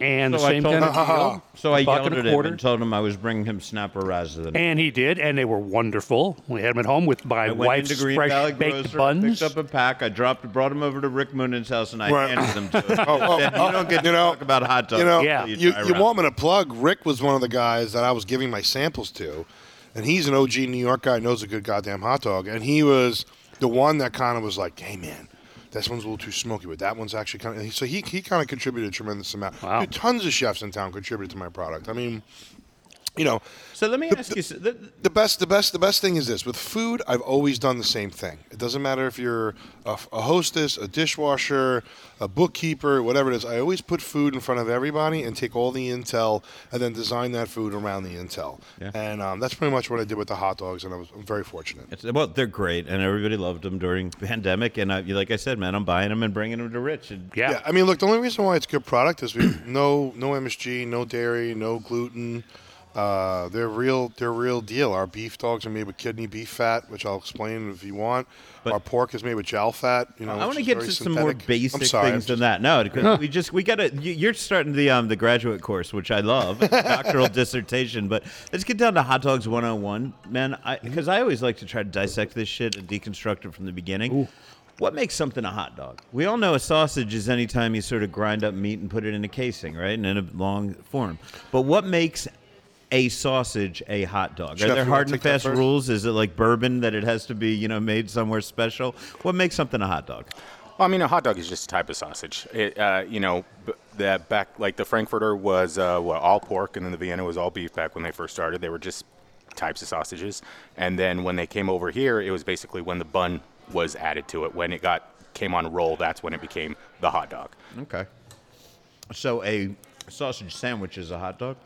And the So I same told kind of deal. so I buck yelled and a at him and told him I was bringing him snapper rather than. And he did, and they were wonderful. We had them at home with my I wife's into Green fresh Valley baked Grocer, buns. picked up a pack. I dropped, brought him over to Rick Moonen's house, and I Right. handed them to him. (laughs) Oh, oh, Said, you oh, don't get to you know, talk about hot dogs. You know, Yeah. you, try you want me to plug? Rick was one of the guys that I was giving my samples to, and he's an OG New York guy, knows a good goddamn hot dog, and he was the one that kind of was like, "Hey, man." This one's a little too smoky, but that one's actually kind of. So he, he kind of contributed a tremendous amount. Wow. Dude, tons of chefs in town contributed to my product. I mean, you know, So let me ask you. so- th- the best the best the best thing is this with food i've always done the same thing it doesn't matter if you're a, a hostess a dishwasher a bookkeeper whatever it is i always put food in front of everybody and take all the intel and then design that food around the intel Yeah. and um, that's pretty much what i did with the hot dogs and i was I'm very fortunate It's, well, they're great, and everybody loved them during the pandemic. And I, like I said, man, I'm buying them and bringing them to Rich. And yeah. yeah i mean look the only reason why it's a good product is we no no msg no dairy no gluten uh, they're real. They're real deal. Our beef dogs are made with kidney beef fat, which I'll explain if you want. But- Our pork is made with jowl fat. You know, I want to get very to some more basic sorry, things I'm than that. No, because we just we got to. You're starting the um the graduate course, which I love, (laughs) doctoral dissertation. But let's get down to hot dogs 101, man. Because I, always like to try to dissect this shit and deconstruct it from the beginning. What makes something a hot dog? We all know a sausage is anytime you sort of grind up meat and put it in a casing, right, and in a long form. But what makes a sausage a hot dog? Chef, Are there hard and fast rules? Is it like bourbon that it has to be, you know, made somewhere special? What makes something a hot dog? Well, I mean, a hot dog is just a type of sausage. It, uh, you know, b- that back like the Frankfurter was uh, what all pork, and then the Vienna was all beef. Back when they first started, they were just types of sausages. And then when they came over here, it was basically when the bun was added to it. When it got came on roll, that's when it became the hot dog. Okay. So a sausage sandwich is a hot dog?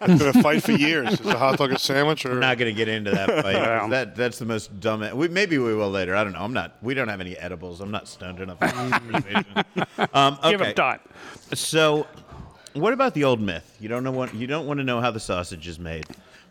It's been a fight for years. Is a hot dog a sandwich or? We're not going to get into that fight. that that's the most dumb. We, maybe we will later. I don't know. I'm not. We don't have any edibles. I'm not stoned enough. For this conversation. (laughs) um, okay. Give him time. So, what about the old myth? You don't know what you don't want to know how the sausage is made,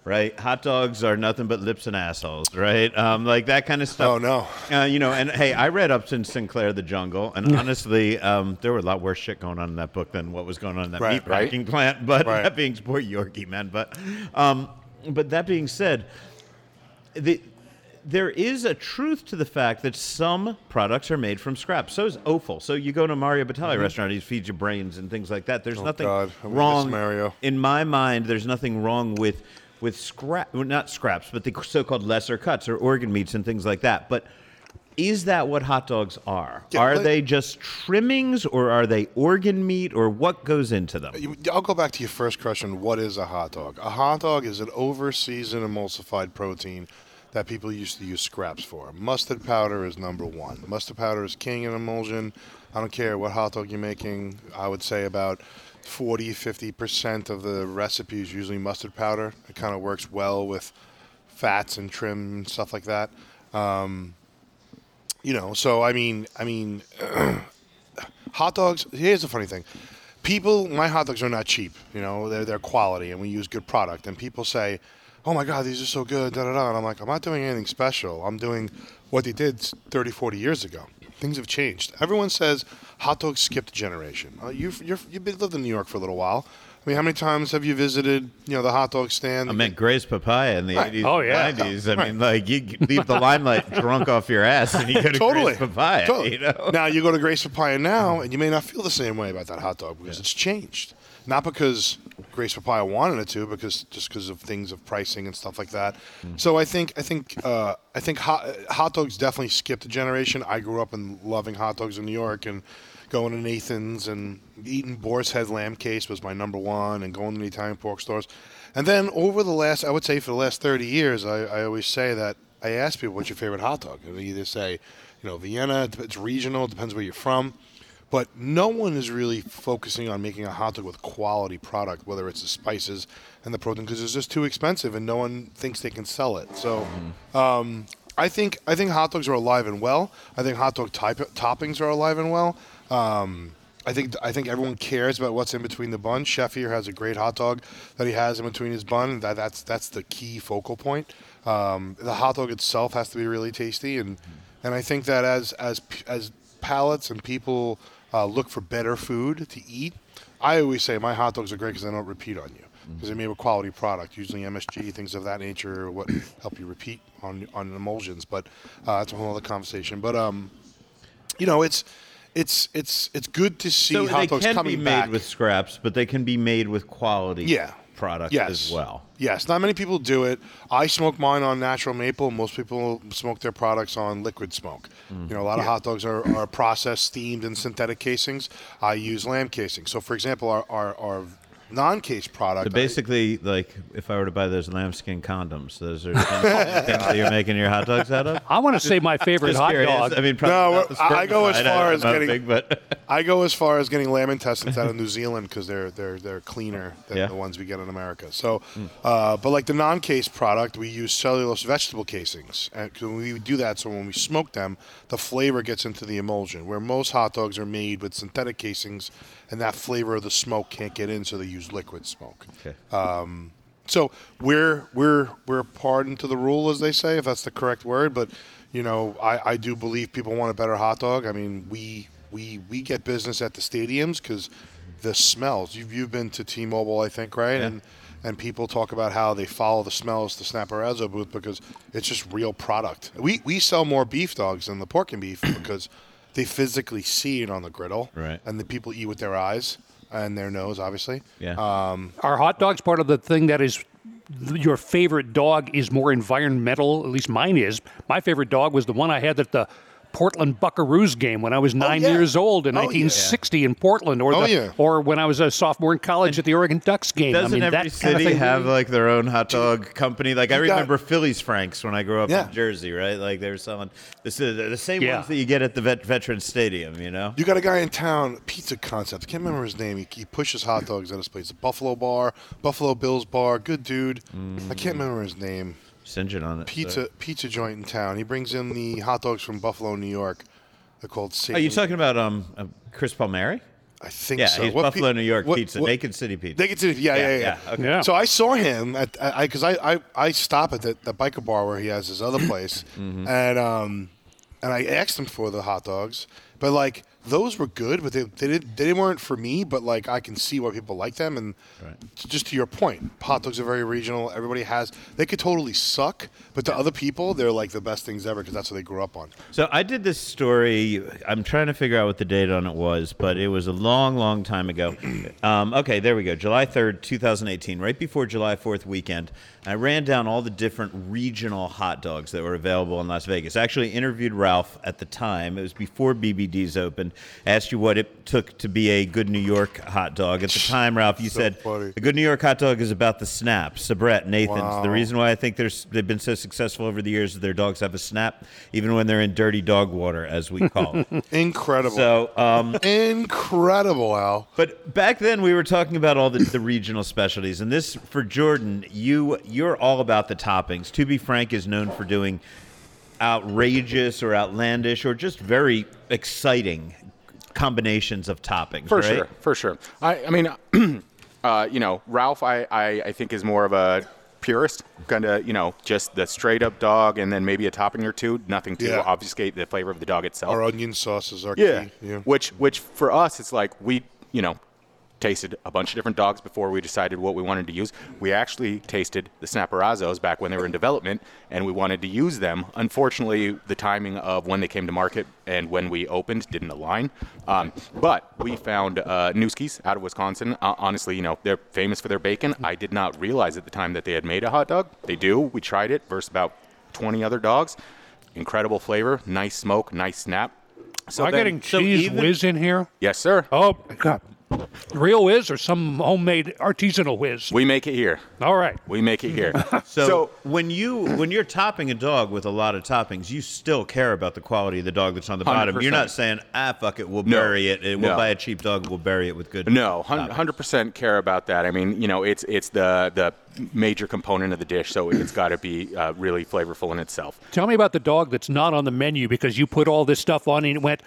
right? Hot dogs are nothing but lips and assholes, right? Um, like that kind of stuff. Oh, no. Uh, you know, and hey, I read Upton Sinclair, The Jungle, and honestly, um, there were a lot worse shit going on in that book than what was going on in that Right, meat packing plant. But Right. that being poor Jurgis, man. But, um, but that being said, the there is a truth to the fact that some products are made from scraps. So is offal. So you go to a Mario Batali restaurant, he feeds you brains and things like that. There's nothing God, wrong. Mario. In my mind, there's nothing wrong with with scrap, well, not scraps, but the so-called lesser cuts or organ meats and things like that. But is that what hot dogs are? Yeah, are let- they just trimmings, or are they organ meat, or what goes into them? I'll go back to your first question. What is a hot dog? A hot dog is an over-seasoned emulsified protein that people used to use scraps for. Mustard powder is number one. Mustard powder is king in emulsion. I don't care what hot dog you're making. I would say about 40, 50% of the recipe is usually mustard powder. It kind of works well with fats and trim and stuff like that. Um, you know, so I mean, I mean, (clears throat) hot dogs. Here's the funny thing: people, my hot dogs are not cheap. You know, they're they're quality, and we use good product. And people say, "Oh my God, these are so good." Da da da. And I'm like, I'm not doing anything special. I'm doing what they did 30, 40 years ago. Things have changed. Everyone says hot dogs skipped a generation. Uh, you've you're, you've been lived in New York for a little while. I mean, how many times have you visited, you know, the hot dog stand? I meant Gray's Papaya in the Right. 80s Oh, yeah. 90s. I mean, like, you leave the limelight (laughs) drunk off your ass and you go to totally. Gray's Papaya, Totally. you know? Now you go to Gray's Papaya now, and you may not feel the same way about that hot dog because it's changed. Not because Gray's Papaya wanted it to, because just because of things of pricing and stuff like that. Mm. So I think I think uh, I think hot, hot dogs definitely skipped a generation. I grew up in loving hot dogs in New York and going to Nathan's and eating Boar's Head lamb case was my number one, and going to the Italian pork stores. And then over the last, I would say for the last 30 years, I, I always say that I ask people, what's your favorite hot dog? And they either say, you know, Vienna, it's regional, it depends where you're from. But no one is really focusing on making a hot dog with quality product, whether it's the spices and the protein, because it's just too expensive, and no one thinks they can sell it. So, um, I think I think hot dogs are alive and well. I think hot dog type, toppings are alive and well. Um, I think I think everyone cares about what's in between the bun. Chef here has a great hot dog that he has in between his bun. That that's that's the key focal point. Um, the hot dog itself has to be really tasty, and and I think that as as as palates and people uh, look for better food to eat, I always say my hot dogs are great because they don't repeat on you because they're made with quality product, usually MSG, things of that nature, what (coughs) help you repeat on on emulsions. But uh, that's a whole other conversation. But um, you know, it's it's it's it's good to see So hot they dogs can coming be made back. with scraps, but they can be made with quality Yeah. Product yes. as well. Yes, not many people do it. I smoke mine on natural maple. Most people smoke their products on liquid smoke. Mm. You know, a lot of hot dogs are, are processed, steamed in synthetic casings. I use lamb casing. So, for example, our, our, our non-case product. So basically, like if I were to buy those lambskin condoms, those are (laughs) things that you're making your hot dogs out of. I want to say my favorite hot curious. dog. I mean, No, probably not I- I go as far as getting- big, but (laughs) I go as far as getting lamb intestines out of New Zealand because they're they're they're cleaner than Yeah. the ones we get in America. So, uh, but like the non-case product, we use cellulose vegetable casings, and we do that so when we smoke them, the flavor gets into the emulsion. Where most hot dogs are made with synthetic casings, and that flavor of the smoke can't get in, so they use liquid smoke. Okay. Um, so we're we're we're pardon to the rule, as they say, if that's the correct word. But you know, I, I do believe people want a better hot dog. I mean, we we we get business at the stadiums because the smells. You've you've been to T-Mobile, I think, right? And and people talk about how they follow the smells to Snapperazzi booth because it's just real product. We we sell more beef dogs than the pork and beef (clears throat) because they physically see it on the griddle, Right. And the people eat with their eyes and their nose, obviously. yeah. Um, Are hot dogs part of the thing that is your favorite dog is more environmental? At least mine is. My favorite dog was the one I had that the Portland Buckaroos game when I was oh, nine yeah. years old in Oh, yeah. 1960 in Portland, or Oh, the, yeah. or when I was a sophomore in college at the Oregon Ducks game. Doesn't I mean, every that kind of city have really- like their own hot dog company? Like I You got- remember Phillies Franks when I grew up Yeah. in Jersey, right? Like they were selling this is the same Yeah. ones that you get at the vet, Veterans Stadium, you know. You got a guy in town, Pizza Concept. I can't remember his name. He, he pushes hot dogs at his place. The Buffalo Bar, Buffalo Bills Bar. Good dude. I can't mm. remember his name. Singeing on it. so- Pizza pizza joint in town. He brings in the hot dogs from Buffalo, New York. They're called. Are you talking about um uh, Chris Palmeri? I think Yeah, so. he's What Buffalo, pi- New York what- pizza, what- Naked City Pizza. Naked City. Yeah, yeah, yeah. yeah, okay. Yeah. So I saw him at I because I, I I stop at the, the biker bar where he has his other (coughs) place, Mm-hmm. and um, and I asked him for the hot dogs, but like those were good, but they they did they weren't for me, but like I can see why people like them, and t- just to your point, hot dogs are very regional. Everybody has they could totally suck, but to other people they're like the best things ever because that's what they grew up on. So I did this story. I'm trying to figure out what the date on it was, but it was a long, long time ago. (clears throat) Um, okay, there we go. July 3rd, 2018, right before July 4th weekend. I ran down all the different regional hot dogs that were available in Las Vegas. I actually interviewed Ralph at the time. It was before BBD's opened. I Asked you what it took to be a good New York hot dog. At the time, Ralph, you So said funny. a good New York hot dog is about the snap. Sabrett, Nathan's. The reason why I think there's, they've been so successful over the years is their dogs have a snap, even when they're in dirty dog water, as we call it. (laughs) Incredible. so, um, Incredible, Al. but back then we were talking about all the, the regional specialties, and this for Jordan, you you're all about the toppings. To be frank, is known for doing outrageous or outlandish or just very exciting combinations of toppings. For right? sure, for sure. I, I mean, (clears throat) uh, you know, Ralph, I, I, I think is more of a purist, kind of, you know, just the straight up dog, and then maybe a topping or two, nothing to Yeah. obfuscate the flavor of the dog itself. Our onion sauces are yeah. key. Yeah. Which, which for us, it's like we, you know, tasted a bunch of different dogs before we decided what we wanted to use. We actually tasted the Snapperazzis back when they were in development, and we wanted to use them. Unfortunately, the timing of when they came to market and when we opened didn't align. Um, but we found uh, Nueske's out of Wisconsin. Uh, honestly, you know, they're famous for their bacon. I did not realize at the time that they had made a hot dog. They do. We tried it versus about 20 other dogs. Incredible flavor, nice smoke, nice snap. So Am I then- getting so cheese even- whiz in here? yes, sir. Oh, my God. Real whiz or some homemade artisanal whiz? We make it here. All right. We make it here. (laughs) So, so when you when you're topping a dog with a lot of toppings, you still care about the quality of the dog that's on the bottom. You're not saying, ah, fuck it, we'll No. bury it. and We'll No. buy a cheap dog. We'll bury it with good. No, hundred percent care about that. I mean, you know, it's it's the the major component of the dish, so it's got to be uh, really flavorful in itself. Tell me about the dog that's not on the menu because you put all this stuff on and it went,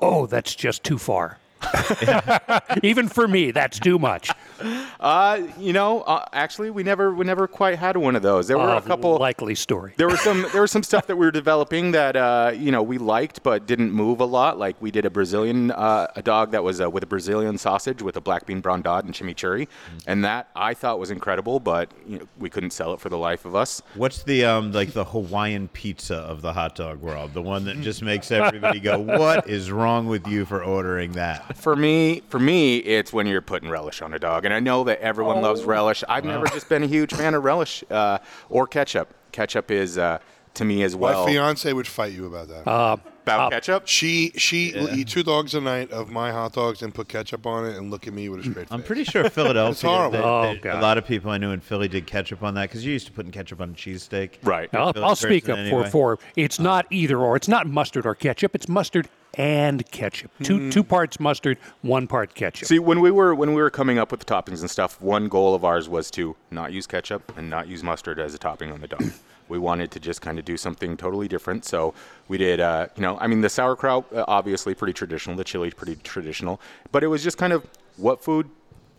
oh, that's just too far. (laughs) Even for me, that's too much. (laughs) Uh, you know, uh, actually, we never we never quite had one of those. There were a Uh, couple. likely story. there were some (laughs) there was some stuff that we were developing that uh, you know we liked but didn't move a lot. Like we did a Brazilian uh, a dog that was uh, with a Brazilian sausage with a black bean brandade and chimichurri, and that I thought was incredible, but you know, we couldn't sell it for the life of us. What's the um like the Hawaiian pizza of the hot dog world? The one that just makes everybody go, (laughs) "What is wrong with you for ordering that?" For me, for me, it's when you're putting relish on a dog, and I know that everyone loves relish. I've never just been a huge fan of relish uh, or ketchup. Ketchup is uh, to me as well. My fiance would fight you about that. Uh, About ketchup? she she will eat two dogs a night of my hot dogs and put ketchup on it and look at me with a straight face. I'm pretty sure Philadelphia. (laughs) horrible. they- Oh, they- God. a lot of people I knew in Philly did ketchup on that because you used to putting ketchup on a cheesesteak. Right. I'll, Philly I'll speak person up anyway. for for it's uh-huh. not either or. It's not mustard or ketchup. It's mustard and ketchup. Two hmm. two parts mustard, one part ketchup. See, when we were when we were coming up with the toppings and stuff, one goal of ours was to not use ketchup and not use mustard as a topping on the dog. We wanted to just kind of do something totally different. So we did, uh, you know, I mean, the sauerkraut uh, obviously pretty traditional, the chili pretty traditional, but it was just kind of what food,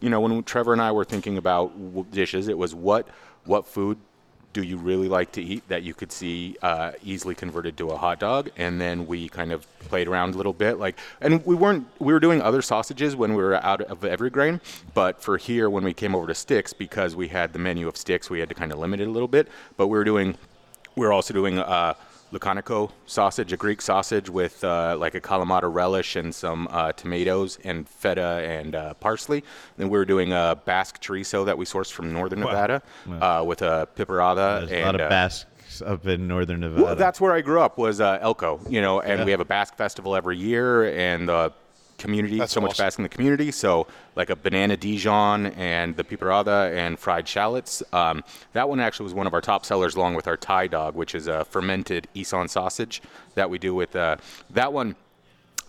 you know, when Trevor and I were thinking about dishes, it was what what food do you really like to eat that you could see uh, easily converted to a hot dog? And then we kind of played around a little bit like and we weren't we were doing other sausages when we were out of every grain but for here when we came over to sticks because we had the menu of sticks we had to kind of limit it a little bit but we were doing we were also doing uh, Loukaniko sausage, a Greek sausage with uh, like a Kalamata relish and some uh, tomatoes and feta and uh, parsley. Then we were doing a Basque chorizo that we sourced from northern Nevada uh, with a piperada. There's and, a lot of uh, Basques up in northern Nevada. well, that's where I grew up was uh, Elko, you know, and we have a Basque festival every year, and the community, That's so much awesome. Basque in the community. So like a banana Dijon and the piperada and fried shallots. Um, that one actually was one of our top sellers, along with our Thai dog, which is a fermented Isan sausage that we do with uh, that one.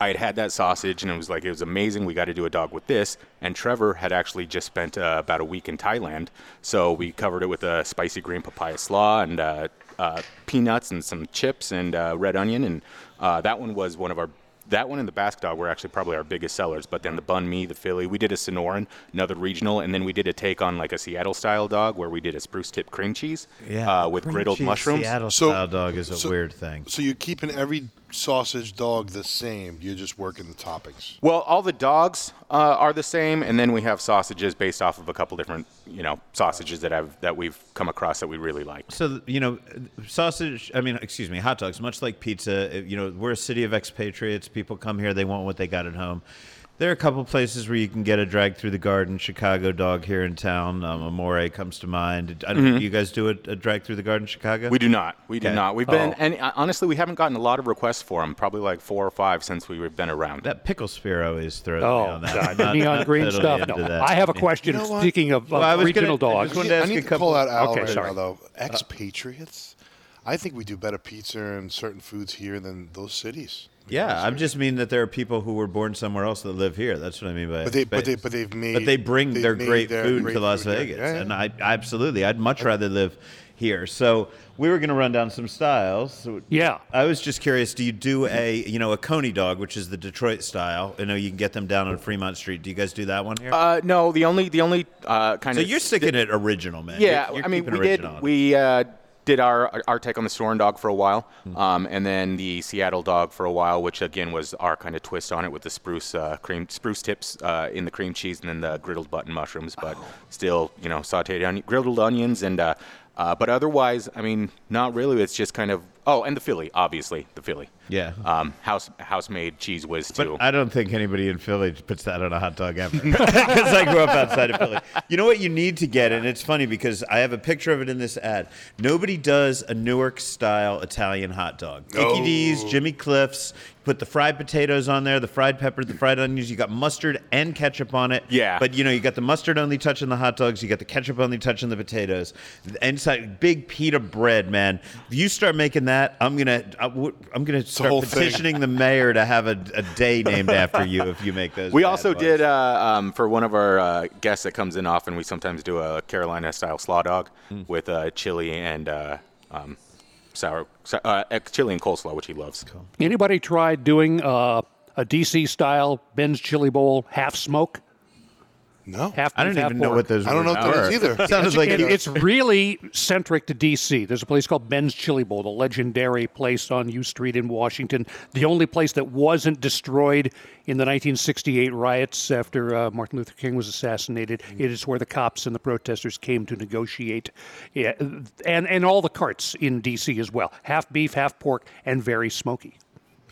I had had that sausage and it was like it was amazing. We got to do a dog with this. And Trevor had actually just spent uh, about a week in Thailand, so we covered it with a spicy green papaya slaw and uh, uh, peanuts and some chips and uh, red onion. And uh, that one was one of our. That one and the Basque dog were actually probably our biggest sellers. But then the banh mi, the Philly, we did a Sonoran, another regional, and then we did a take on like a Seattle style dog where we did a spruce tip cream cheese uh, with cream griddled cheese mushrooms. Seattle So- style dog is a so- weird thing. So you're keeping every sausage dog the same. You're just working the toppings. Well, all the dogs uh, are the same, and then we have sausages based off of a couple different, you know, sausages that I've that we've come across that we really like. So you know, sausage. I mean, excuse me, hot dogs. Much like pizza, you know, we're a city of expatriates. People come here; they want what they got at home. There are a couple places where you can get a drag through the garden Chicago dog here in town. Um, Amore comes to mind. I don't, You guys do a, a drag through the garden Chicago? We do not. We do Okay. not. We've been, Oh. and uh, honestly, we haven't gotten a lot of requests for them. Probably like four or five since we've been around. That pickle spear always throws me Oh, on that. God. Not- neon not green stuff. No. that. I have a question. You know? Speaking of, of Well, I was regional gonna- I dogs, just wanted to I need a to couple- call out Al Okay, right sorry. now, though. Expatriates, I think we do better pizza and certain foods here than those cities. Yeah, I'm just mean that there are people who were born somewhere else that live here. That's what I mean by. But they, but they, but they've made. but they bring their great their food great to Las food. Vegas, Yeah, yeah. and I absolutely, I'd much rather live here. So we were going to run down some styles. Yeah. I was just curious. Do you do a you know a Coney dog, which is the Detroit style? I know you can get them down on Fremont Street. Do you guys do that one here? Uh, no, the only the only uh, kind so of So you're sticking it original, man. Yeah, You're- you're I mean, keeping we did. We uh, did our our take on the Sonoran dog for a while, um, and then the Seattle dog for a while, which again was our kind of twist on it with the spruce uh, cream spruce tips uh, in the cream cheese and then the griddled button mushrooms, but still you know sautéed onion, griddled onions and. Uh, uh, but otherwise, I mean, not really. It's just kind of oh, and the Philly, obviously the Philly. Yeah. Um, house house made cheese whiz too. But I don't think anybody in Philly puts that on a hot dog ever. (laughs) (laughs) Because I grew up outside of Philly. You know what you need to get, and it's funny because I have a picture of it in this ad. Nobody does a Newark style Italian hot dog. Dickie Dee's, Jimmy Buff's. Put the fried potatoes on there, the fried pepper, the fried onions. You got mustard and ketchup on it. Yeah. But you know, you got the mustard only touching the hot dogs. You got the ketchup only touching the potatoes. And it's like big pita bread, man. If you start making that, I'm gonna, I I'm gonna start thing. petitioning the mayor to have a, a day named (laughs) after you if you make those. We also boys. did uh, um, for one of our uh, guests that comes in often. We sometimes do a Carolina style slaw dog Hmm. with uh, chili and uh, um, sour, uh, chili and coleslaw, which he loves. Anybody tried doing uh, a DC style Ben's Chili Bowl half smoke? No, Half I don't beef, half even know what those. I don't know words what that are. is either. (laughs) Sounds like It- you- it's really centric to DC. There's a place called Ben's Chili Bowl, the legendary place on U Street in Washington. The only place that wasn't destroyed in the 1968 riots after uh, Martin Luther King was assassinated. It is where the cops and the protesters came to negotiate, yeah, and and all the carts in DC as well. Half beef, half pork, and very smoky.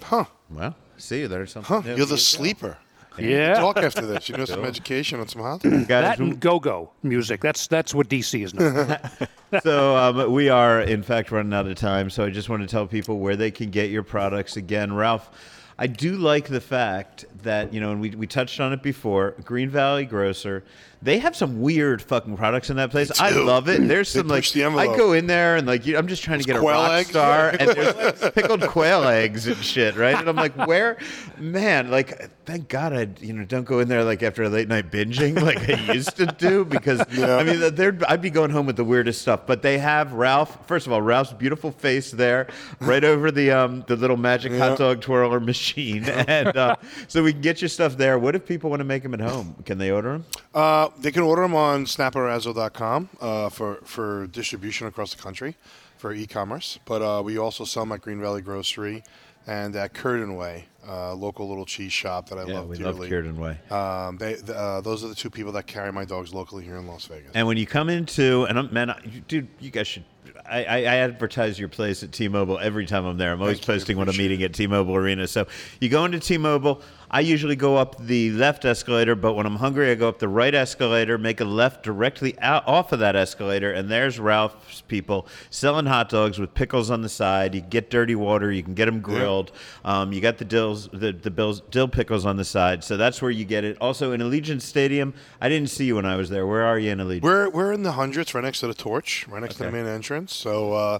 Huh. Well, see, there's something. huh? new. You're the sleeper. Yeah. Talk after this. You know some (laughs) education on some hot dogs. Guys, That and go-go music. That's that's what DC is known. (laughs) (laughs) so um, we are, in fact, running out of time. So I just want to tell people where they can get your products again. Ralph, I do like the fact that you know, and we we touched on it before. Green Valley Grocer, they have some weird fucking products in that place. I love it. There's some like the I go in there and like you, I'm just trying to get a rock eggs. star, (laughs) and there's pickled quail eggs and shit, right? And I'm like, where, man? Like, thank God I you know don't go in there like after a late night binging (laughs) like I used to do because I mean there I'd be going home with the weirdest stuff. But they have Ralph. First of all, Ralph's beautiful face there, right over the um the little magic hot dog twirler machine, (laughs) and uh, so we can get your stuff there. What if people want to make them at home? Can they order them? Uh, they can order them on snapperazzi.com uh, for, for distribution across the country for e-commerce. But uh, we also sell them at Green Valley Grocery and at Curtin Way, uh, local little cheese shop that I Yeah, love we dearly. love Kieran Way. Um, they, th- uh, those are the two people that carry my dogs locally here in Las Vegas. And when you come into, and I'm, man, I- dude, you guys should. I, I, advertise your place at T-Mobile every time I'm there. I'm always Thank you, posting when I'm appreciate meeting at T-Mobile Arena. So you go into T-Mobile. I usually go up the left escalator, but when I'm hungry, I go up the right escalator, make a left directly out, off of that escalator, and there's Ralph's people selling hot dogs with pickles on the side. You get dirty water, you can get them grilled. Um, you got the dills, the the bills, dill pickles on the side. So that's where you get it. Also in Allegiant Stadium, I didn't see you when I was there. Where are you in Allegiant? We're, we're in the hundreds, right next to the torch, right next to the main entrance. So uh,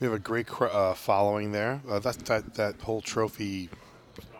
we have a great cr- uh, following there. Uh, that, that that whole trophy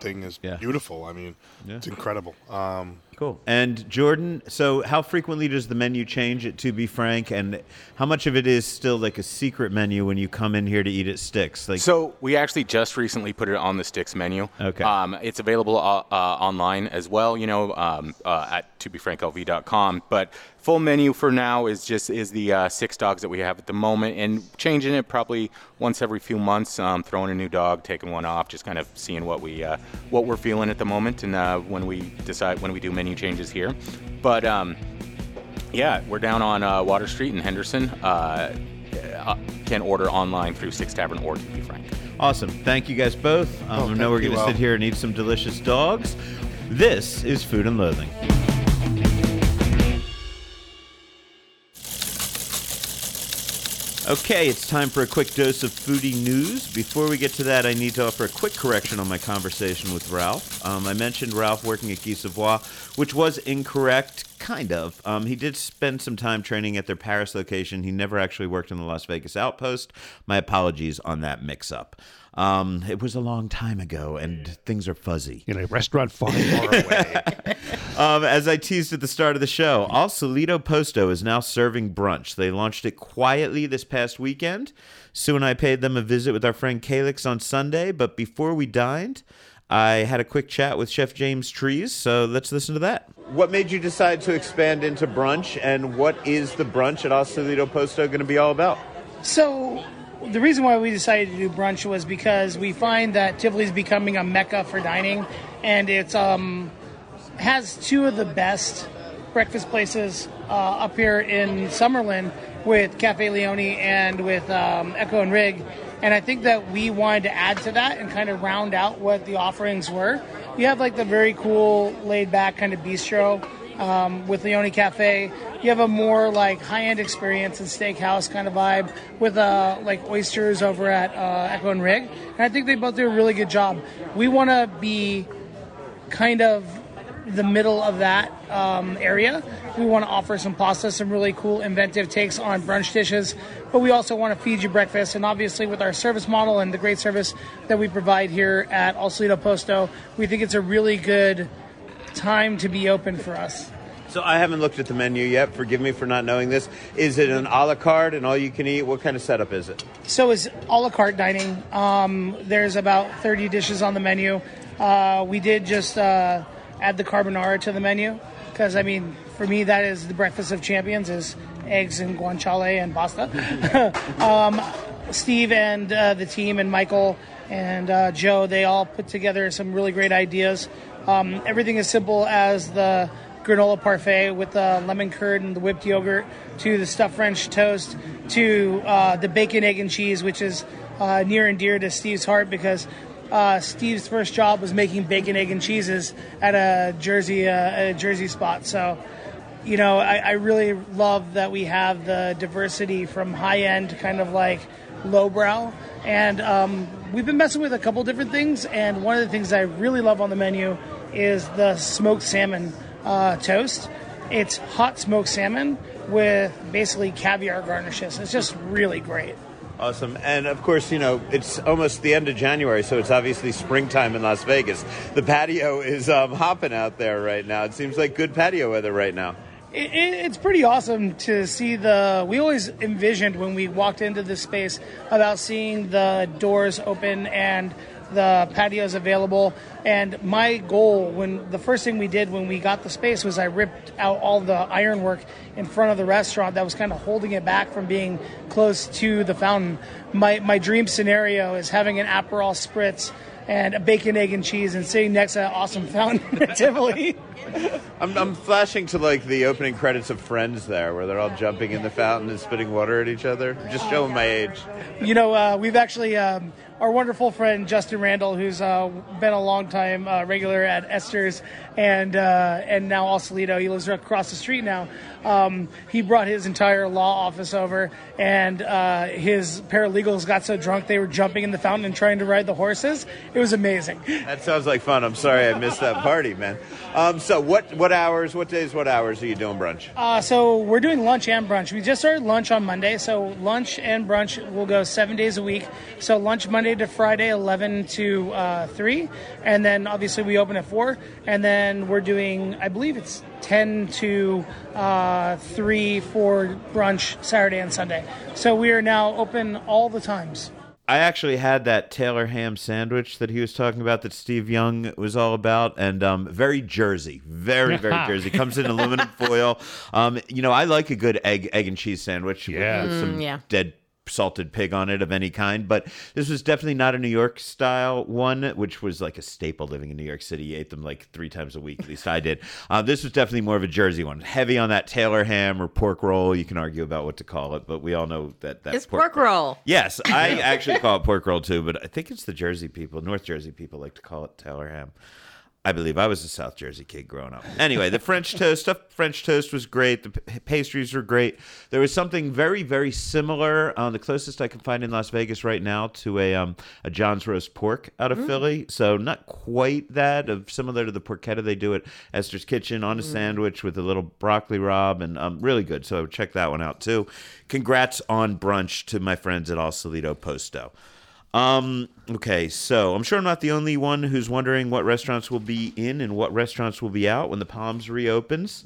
thing is Yeah. beautiful. I mean, it's incredible. Um, Cool. And Jordan, so how frequently does the menu change at To Be Frank, and how much of it is still like a secret menu when you come in here to eat at Sticks? Like, So we actually just recently put it on the Sticks menu. Okay. Um, it's available uh, uh, online as well. You know, um, uh, at tobefranklv.com. But full menu for now is just is the uh, six dogs that we have at the moment, and changing it probably once every few months. Um, throwing a new dog, taking one off, just kind of seeing what we uh, what we're feeling at the moment, and uh, when we decide when we do menu changes here. But um, yeah, we're down on uh, Water Street in Henderson. Uh, uh, can order online through Six Tavern or To Be Frank. awesome. Thank you guys both. Um, I know we're going to Al. sit here and eat some delicious dogs. This is Food and Loathing. Okay, it's time for a quick dose of foodie news. Before we get to that, I need to offer a quick correction on my conversation with Ralph. Um, I mentioned Ralph working at Guy Savoy, which was incorrect, kind of. Um, he did spend some time training at their Paris location. He never actually worked in the Las Vegas outpost. My apologies on that mix up. Um, it was a long time ago, and things are fuzzy. In a restaurant far, far away. (laughs) Um, as I teased at the start of the show, Al Solito Posto is now serving brunch. They launched it quietly this past weekend. Sue and I paid them a visit with our friend Calix on Sunday, but before we dined, I had a quick chat with Chef James Trees, so let's listen to that. What made you decide to expand into brunch, and what is the brunch at Al Solito Posto going to be all about? So the reason why we decided to do brunch was because we find that Tivoli is becoming a mecca for dining, and it's um, has two of the best breakfast places uh, up here in Summerlin with Cafe Leone and with um, Echo and Rig. And I think that we wanted to add to that and kind of round out what the offerings were. You have like the very cool, laid back kind of bistro um, with Leone Cafe. You have a more like high end experience and steakhouse kind of vibe with uh, like oysters over at uh, Echo and Rig. And I think they both do a really good job. We want to be kind of the middle of that um, area. We want to offer some pasta, some really cool, inventive takes on brunch dishes, but we also want to feed you breakfast. And obviously, with our service model and the great service that we provide here at Al Posto, we think it's a really good time to be open for us. So I haven't looked at the menu yet. Forgive me for not knowing this. Is it an a la carte and all you can eat? What kind of setup is it? So it's a la carte dining. Um, there's about 30 dishes on the menu. Uh, we did just uh, add the carbonara to the menu because I mean, for me, that is the breakfast of champions: is eggs and guanciale and pasta. (laughs) um, Steve and uh, the team and Michael and uh, Joe, they all put together some really great ideas. Um, everything as simple as the granola parfait with the lemon curd and the whipped yogurt, to the stuffed French toast, to uh, the bacon, egg, and cheese, which is uh, near and dear to Steve's heart because uh, Steve's first job was making bacon, egg, and cheeses at a Jersey uh, a Jersey spot. So, you know, I, I really love that we have the diversity from high end, kind of like lowbrow, and um, we've been messing with a couple different things. And one of the things I really love on the menu is the smoked salmon uh, toast. It's hot smoked salmon with basically caviar garnishes. It's just really great. Awesome. And of course, you know, it's almost the end of January, so it's obviously springtime in Las Vegas. The patio is um, hopping out there right now. It seems like good patio weather right now. It, it, it's pretty awesome to see the. We always envisioned when we walked into this space about seeing the doors open and the patios available. And my goal, when the first thing we did when we got the space, was I ripped out all the ironwork in front of the restaurant that was kind of holding it back from being close to the fountain. My my dream scenario is having an Aperol spritz and a bacon, egg, and cheese, and sitting next to that awesome fountain (laughs) at Tivoli. I'm, I'm flashing to like the opening credits of Friends there, where they're all jumping in the fountain and spitting water at each other. Just showing my age. You know, uh, we've actually um, our wonderful friend Justin Randall, who's uh, been a long time uh, regular at Esther's and uh, and now Al Solito. He lives right across the street now. Um, he brought his entire law office over, and uh, his paralegals got so drunk they were jumping in the fountain and trying to ride the horses. It was amazing. That sounds like fun. I'm sorry I missed that party, man. Um, so what what hours, what days, what hours are you doing brunch? Uh, so we're doing lunch and brunch. We just started lunch on Monday, so lunch and brunch will go seven days a week. So lunch Monday to Friday, 11 to uh, 3, and then obviously we open at 4, and then we're doing, I believe it's 10 to uh, 3 for brunch Saturday and Sunday. So we are now open all the times. I actually had that Taylor ham sandwich that he was talking about that Steve Young was all about, and um, very Jersey, very very (laughs) Jersey. Comes in aluminum foil. Um, you know, I like a good egg egg and cheese sandwich. with- Yeah. with some Mm, yeah. dead salted pig on it of any kind. But this was definitely not a New York style one, which was like a staple living in New York City. You ate them like three times a week. At least I did. Uh, this was definitely more of a Jersey one, heavy on that Taylor ham or pork roll. You can argue about what to call it, but we all know that that's It's pork roll. Yes, I (laughs) actually call it pork roll too, but I think it's the Jersey people, North Jersey people like to call it Taylor ham. I believe I was a South Jersey kid growing up. Anyway, the French (laughs) toast, stuffed French toast was great. The p- pastries were great. There was something very, very similar. Uh, the closest I can find in Las Vegas right now to a um, a John's roast pork out of Philly. So not quite that, of similar to the porchetta they do at Esther's Kitchen on a sandwich with a little broccoli rabe, and um, really good. So check that one out too. Congrats on brunch to my friends at Al Solito Posto. Um, okay, so I'm sure I'm not the only one who's wondering what restaurants will be in and what restaurants will be out when the Palms reopens.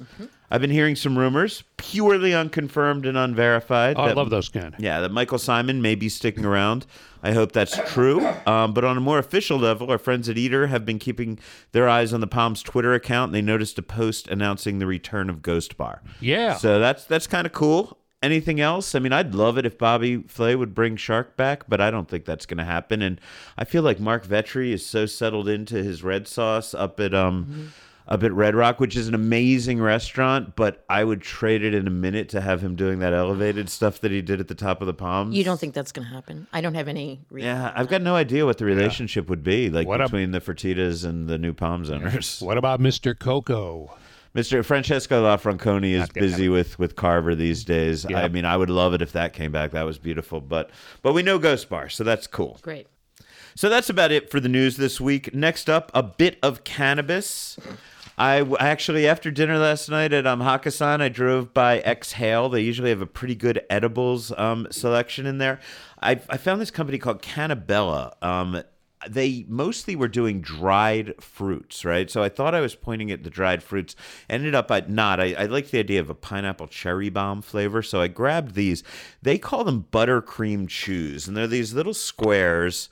I've been hearing some rumors, purely unconfirmed and unverified. Oh, I love those kind. Yeah, that Michael Symon may be sticking around. I hope that's true. Um, but on a more official level, our friends at Eater have been keeping their eyes on the Palms Twitter account. And They noticed a post announcing the return of Ghost Bar. Yeah. So that's that's kind of cool. Anything else? I mean, I'd love it if Bobby Flay would bring Shark back, but I don't think that's going to happen. And I feel like Marc Vetri is so settled into his red sauce up at um up at Red Rock, which is an amazing restaurant, but I would trade it in a minute to have him doing that elevated stuff that he did at the top of the Palms. You don't think that's going to happen? I don't have any. Reason Yeah, I've got no idea what the relationship would be like What a- between the Fertitas and the new Palms owners. What about Mr. Coco? Mr. Francesco Lafranconi is Not gonna busy with with Carver these days. I mean, I would love it if that came back. That was beautiful, but but we know Ghost Bar, so that's cool. Great. So that's about it for the news this week. Next up, a bit of cannabis. I w- actually, after dinner last night at um, Hakkasan, I drove by Exhale. They usually have a pretty good edibles um, selection in there. I, I found this company called Cannabella. Um, they mostly were doing dried fruits, right? So I thought I was pointing at the dried fruits. Ended up at not. I, I liked the idea of a pineapple cherry bomb flavor, so I grabbed these. They call them buttercream chews, and they're these little squares.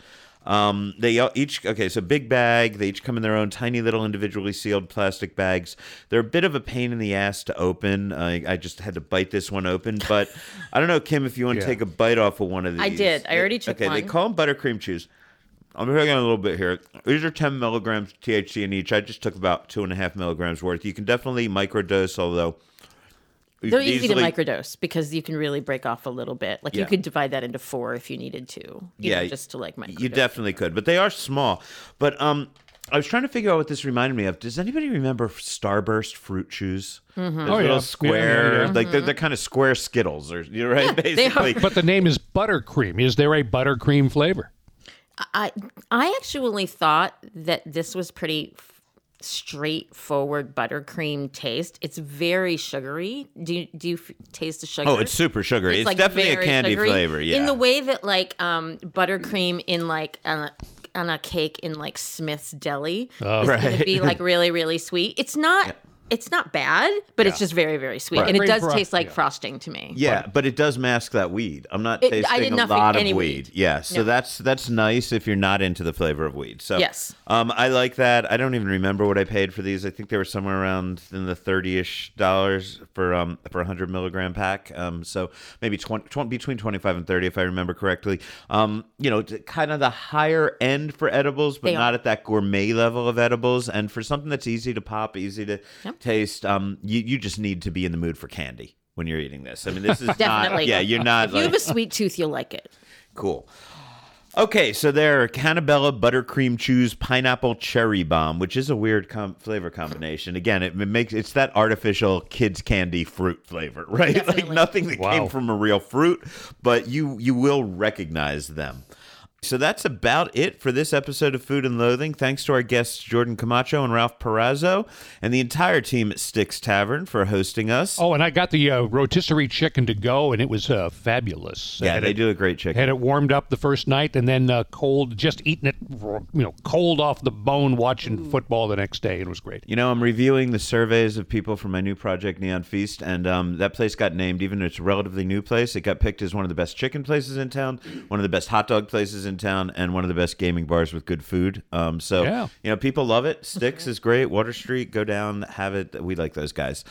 Um, they all- each okay, so big bag. They each come in their own tiny little individually sealed plastic bags. They're a bit of a pain in the ass to open. I, I just had to bite this one open, but (laughs) I don't know, Kim, if you want to Yeah. take a bite off of one of these. I did. I already took one. Okay, they call them buttercream chews. I'm taking a little bit here. These are 10 milligrams THC in each. I just took about two and a half milligrams worth. You can definitely microdose, although They're could easy to microdose because you can really break off a little bit. Like Yeah. you could divide that into four if you needed to. You Yeah, know, just to like microdose. You definitely could, but they are small. But um, I was trying to figure out what this reminded me of. Does anybody remember Starburst fruit chews? Mm-hmm. Those Oh, yeah. little Yeah, square, yeah, yeah. like they're, they're kind of square Skittles, or you're right, (laughs) basically. But the name is buttercream. Is there a buttercream flavor? I I actually thought that this was pretty straightforward buttercream taste. It's very sugary. Do you, do you f- taste the sugar? oh, it's super sugary. It's, like, definitely a candy sugary. flavor. Yeah. In the way that like um buttercream in like on a, on a cake in like Smith's Deli Oh. is going to Right. be like really really sweet. It's not it's not bad, but it's just very very sweet, Right. and it does fro- taste like yeah. frosting to me. Yeah, but it does mask that weed. I'm not It- I tasting did a nothing- lot of weed. weed. Yeah, so No. that's that's nice if you're not into the flavor of weed. So Yes. um, I like that. I don't even remember what I paid for these. I think they were somewhere around in the thirty-ish dollars for um for a hundred milligram pack. Um, so maybe 20, 20 between twenty five and thirty if I remember correctly. Um, you know, kind of the higher end for edibles, but They not are. at that gourmet level of edibles. And for something that's easy to pop, easy to taste, um, you you just need to be in the mood for candy when you're eating this. I mean, this is (laughs) not. Definitely. Yeah, you're not. If you have a sweet tooth, you'll like it. Cool. Okay, so there, are Cannabella Buttercream Chews Pineapple Cherry Bomb, which is a weird com- flavor combination. Again, it makes it's that artificial kids candy fruit flavor, (laughs) right? Like nothing that came from a real fruit, but you you will recognize them. So that's about it for this episode of Food and Loathing. Thanks to our guests Jordan Camacho and Ralph Perazzo, and the entire team at Sticks Tavern for hosting us. Oh, and I got the uh, rotisserie chicken to go, and it was uh, fabulous. yeah, Had they it- do a great chicken. Had it warmed up the first night, and then uh, cold, just eating it, you know, cold off the bone, watching football the next day. It was great. You know, I'm reviewing the surveys of people from my new project, Neon Feast, and um, that place got named, even though it's a relatively new place, it got picked as one of the best chicken places in town, one of the best hot dog places in town, and one of the best gaming bars with good food. Um, so, Yeah. you know, people love it. Sticks is great. Water Street, go down, have it. We like those guys.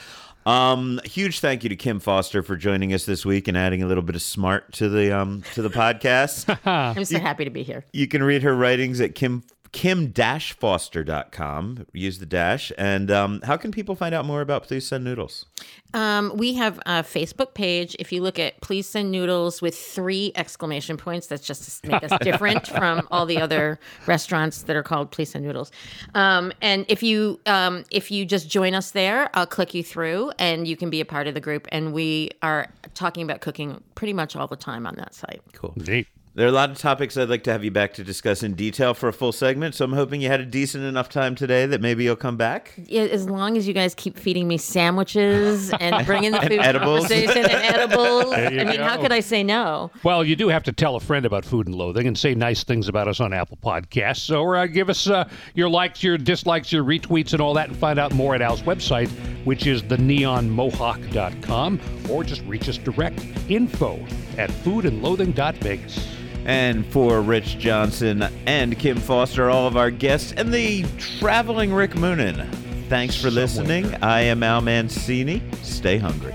Um, huge thank you to Kim Foster for joining us this week and adding a little bit of smart to the um to the podcast. (laughs) I'm so happy to be here. You can read her writings at Kim kim-foster.com. Use the dash. And um, how can people find out more about Please Send Noodles? Um, we have a Facebook page. If you look at Please Send Noodles with three exclamation points, that's just to make us different (laughs) from all the other restaurants that are called Please Send Noodles. Um, and if you um, if you just join us there, I'll click you through, and you can be a part of the group. And we are talking about cooking pretty much all the time on that site. Cool. Neat. There are a lot of topics I'd like to have you back to discuss in detail for a full segment, so I'm hoping you had a decent enough time today that maybe you'll come back. Yeah, as long as you guys keep feeding me sandwiches (laughs) and bringing the food edibles. conversation and edibles, I you mean, how could I say no? Well, you do have to tell a friend about food and loathing and say nice things about us on Apple Podcasts. So uh, give us uh, your likes, your dislikes, your retweets, and all that, and find out more at Al's website, which is theneonmohawk.com, or just reach us direct info at foodandloathing.vegas. And for Rich Johnson and Kim Foster, all of our guests, and the traveling Rick Moonen, thanks for listening. I am Al Mancini. Stay hungry.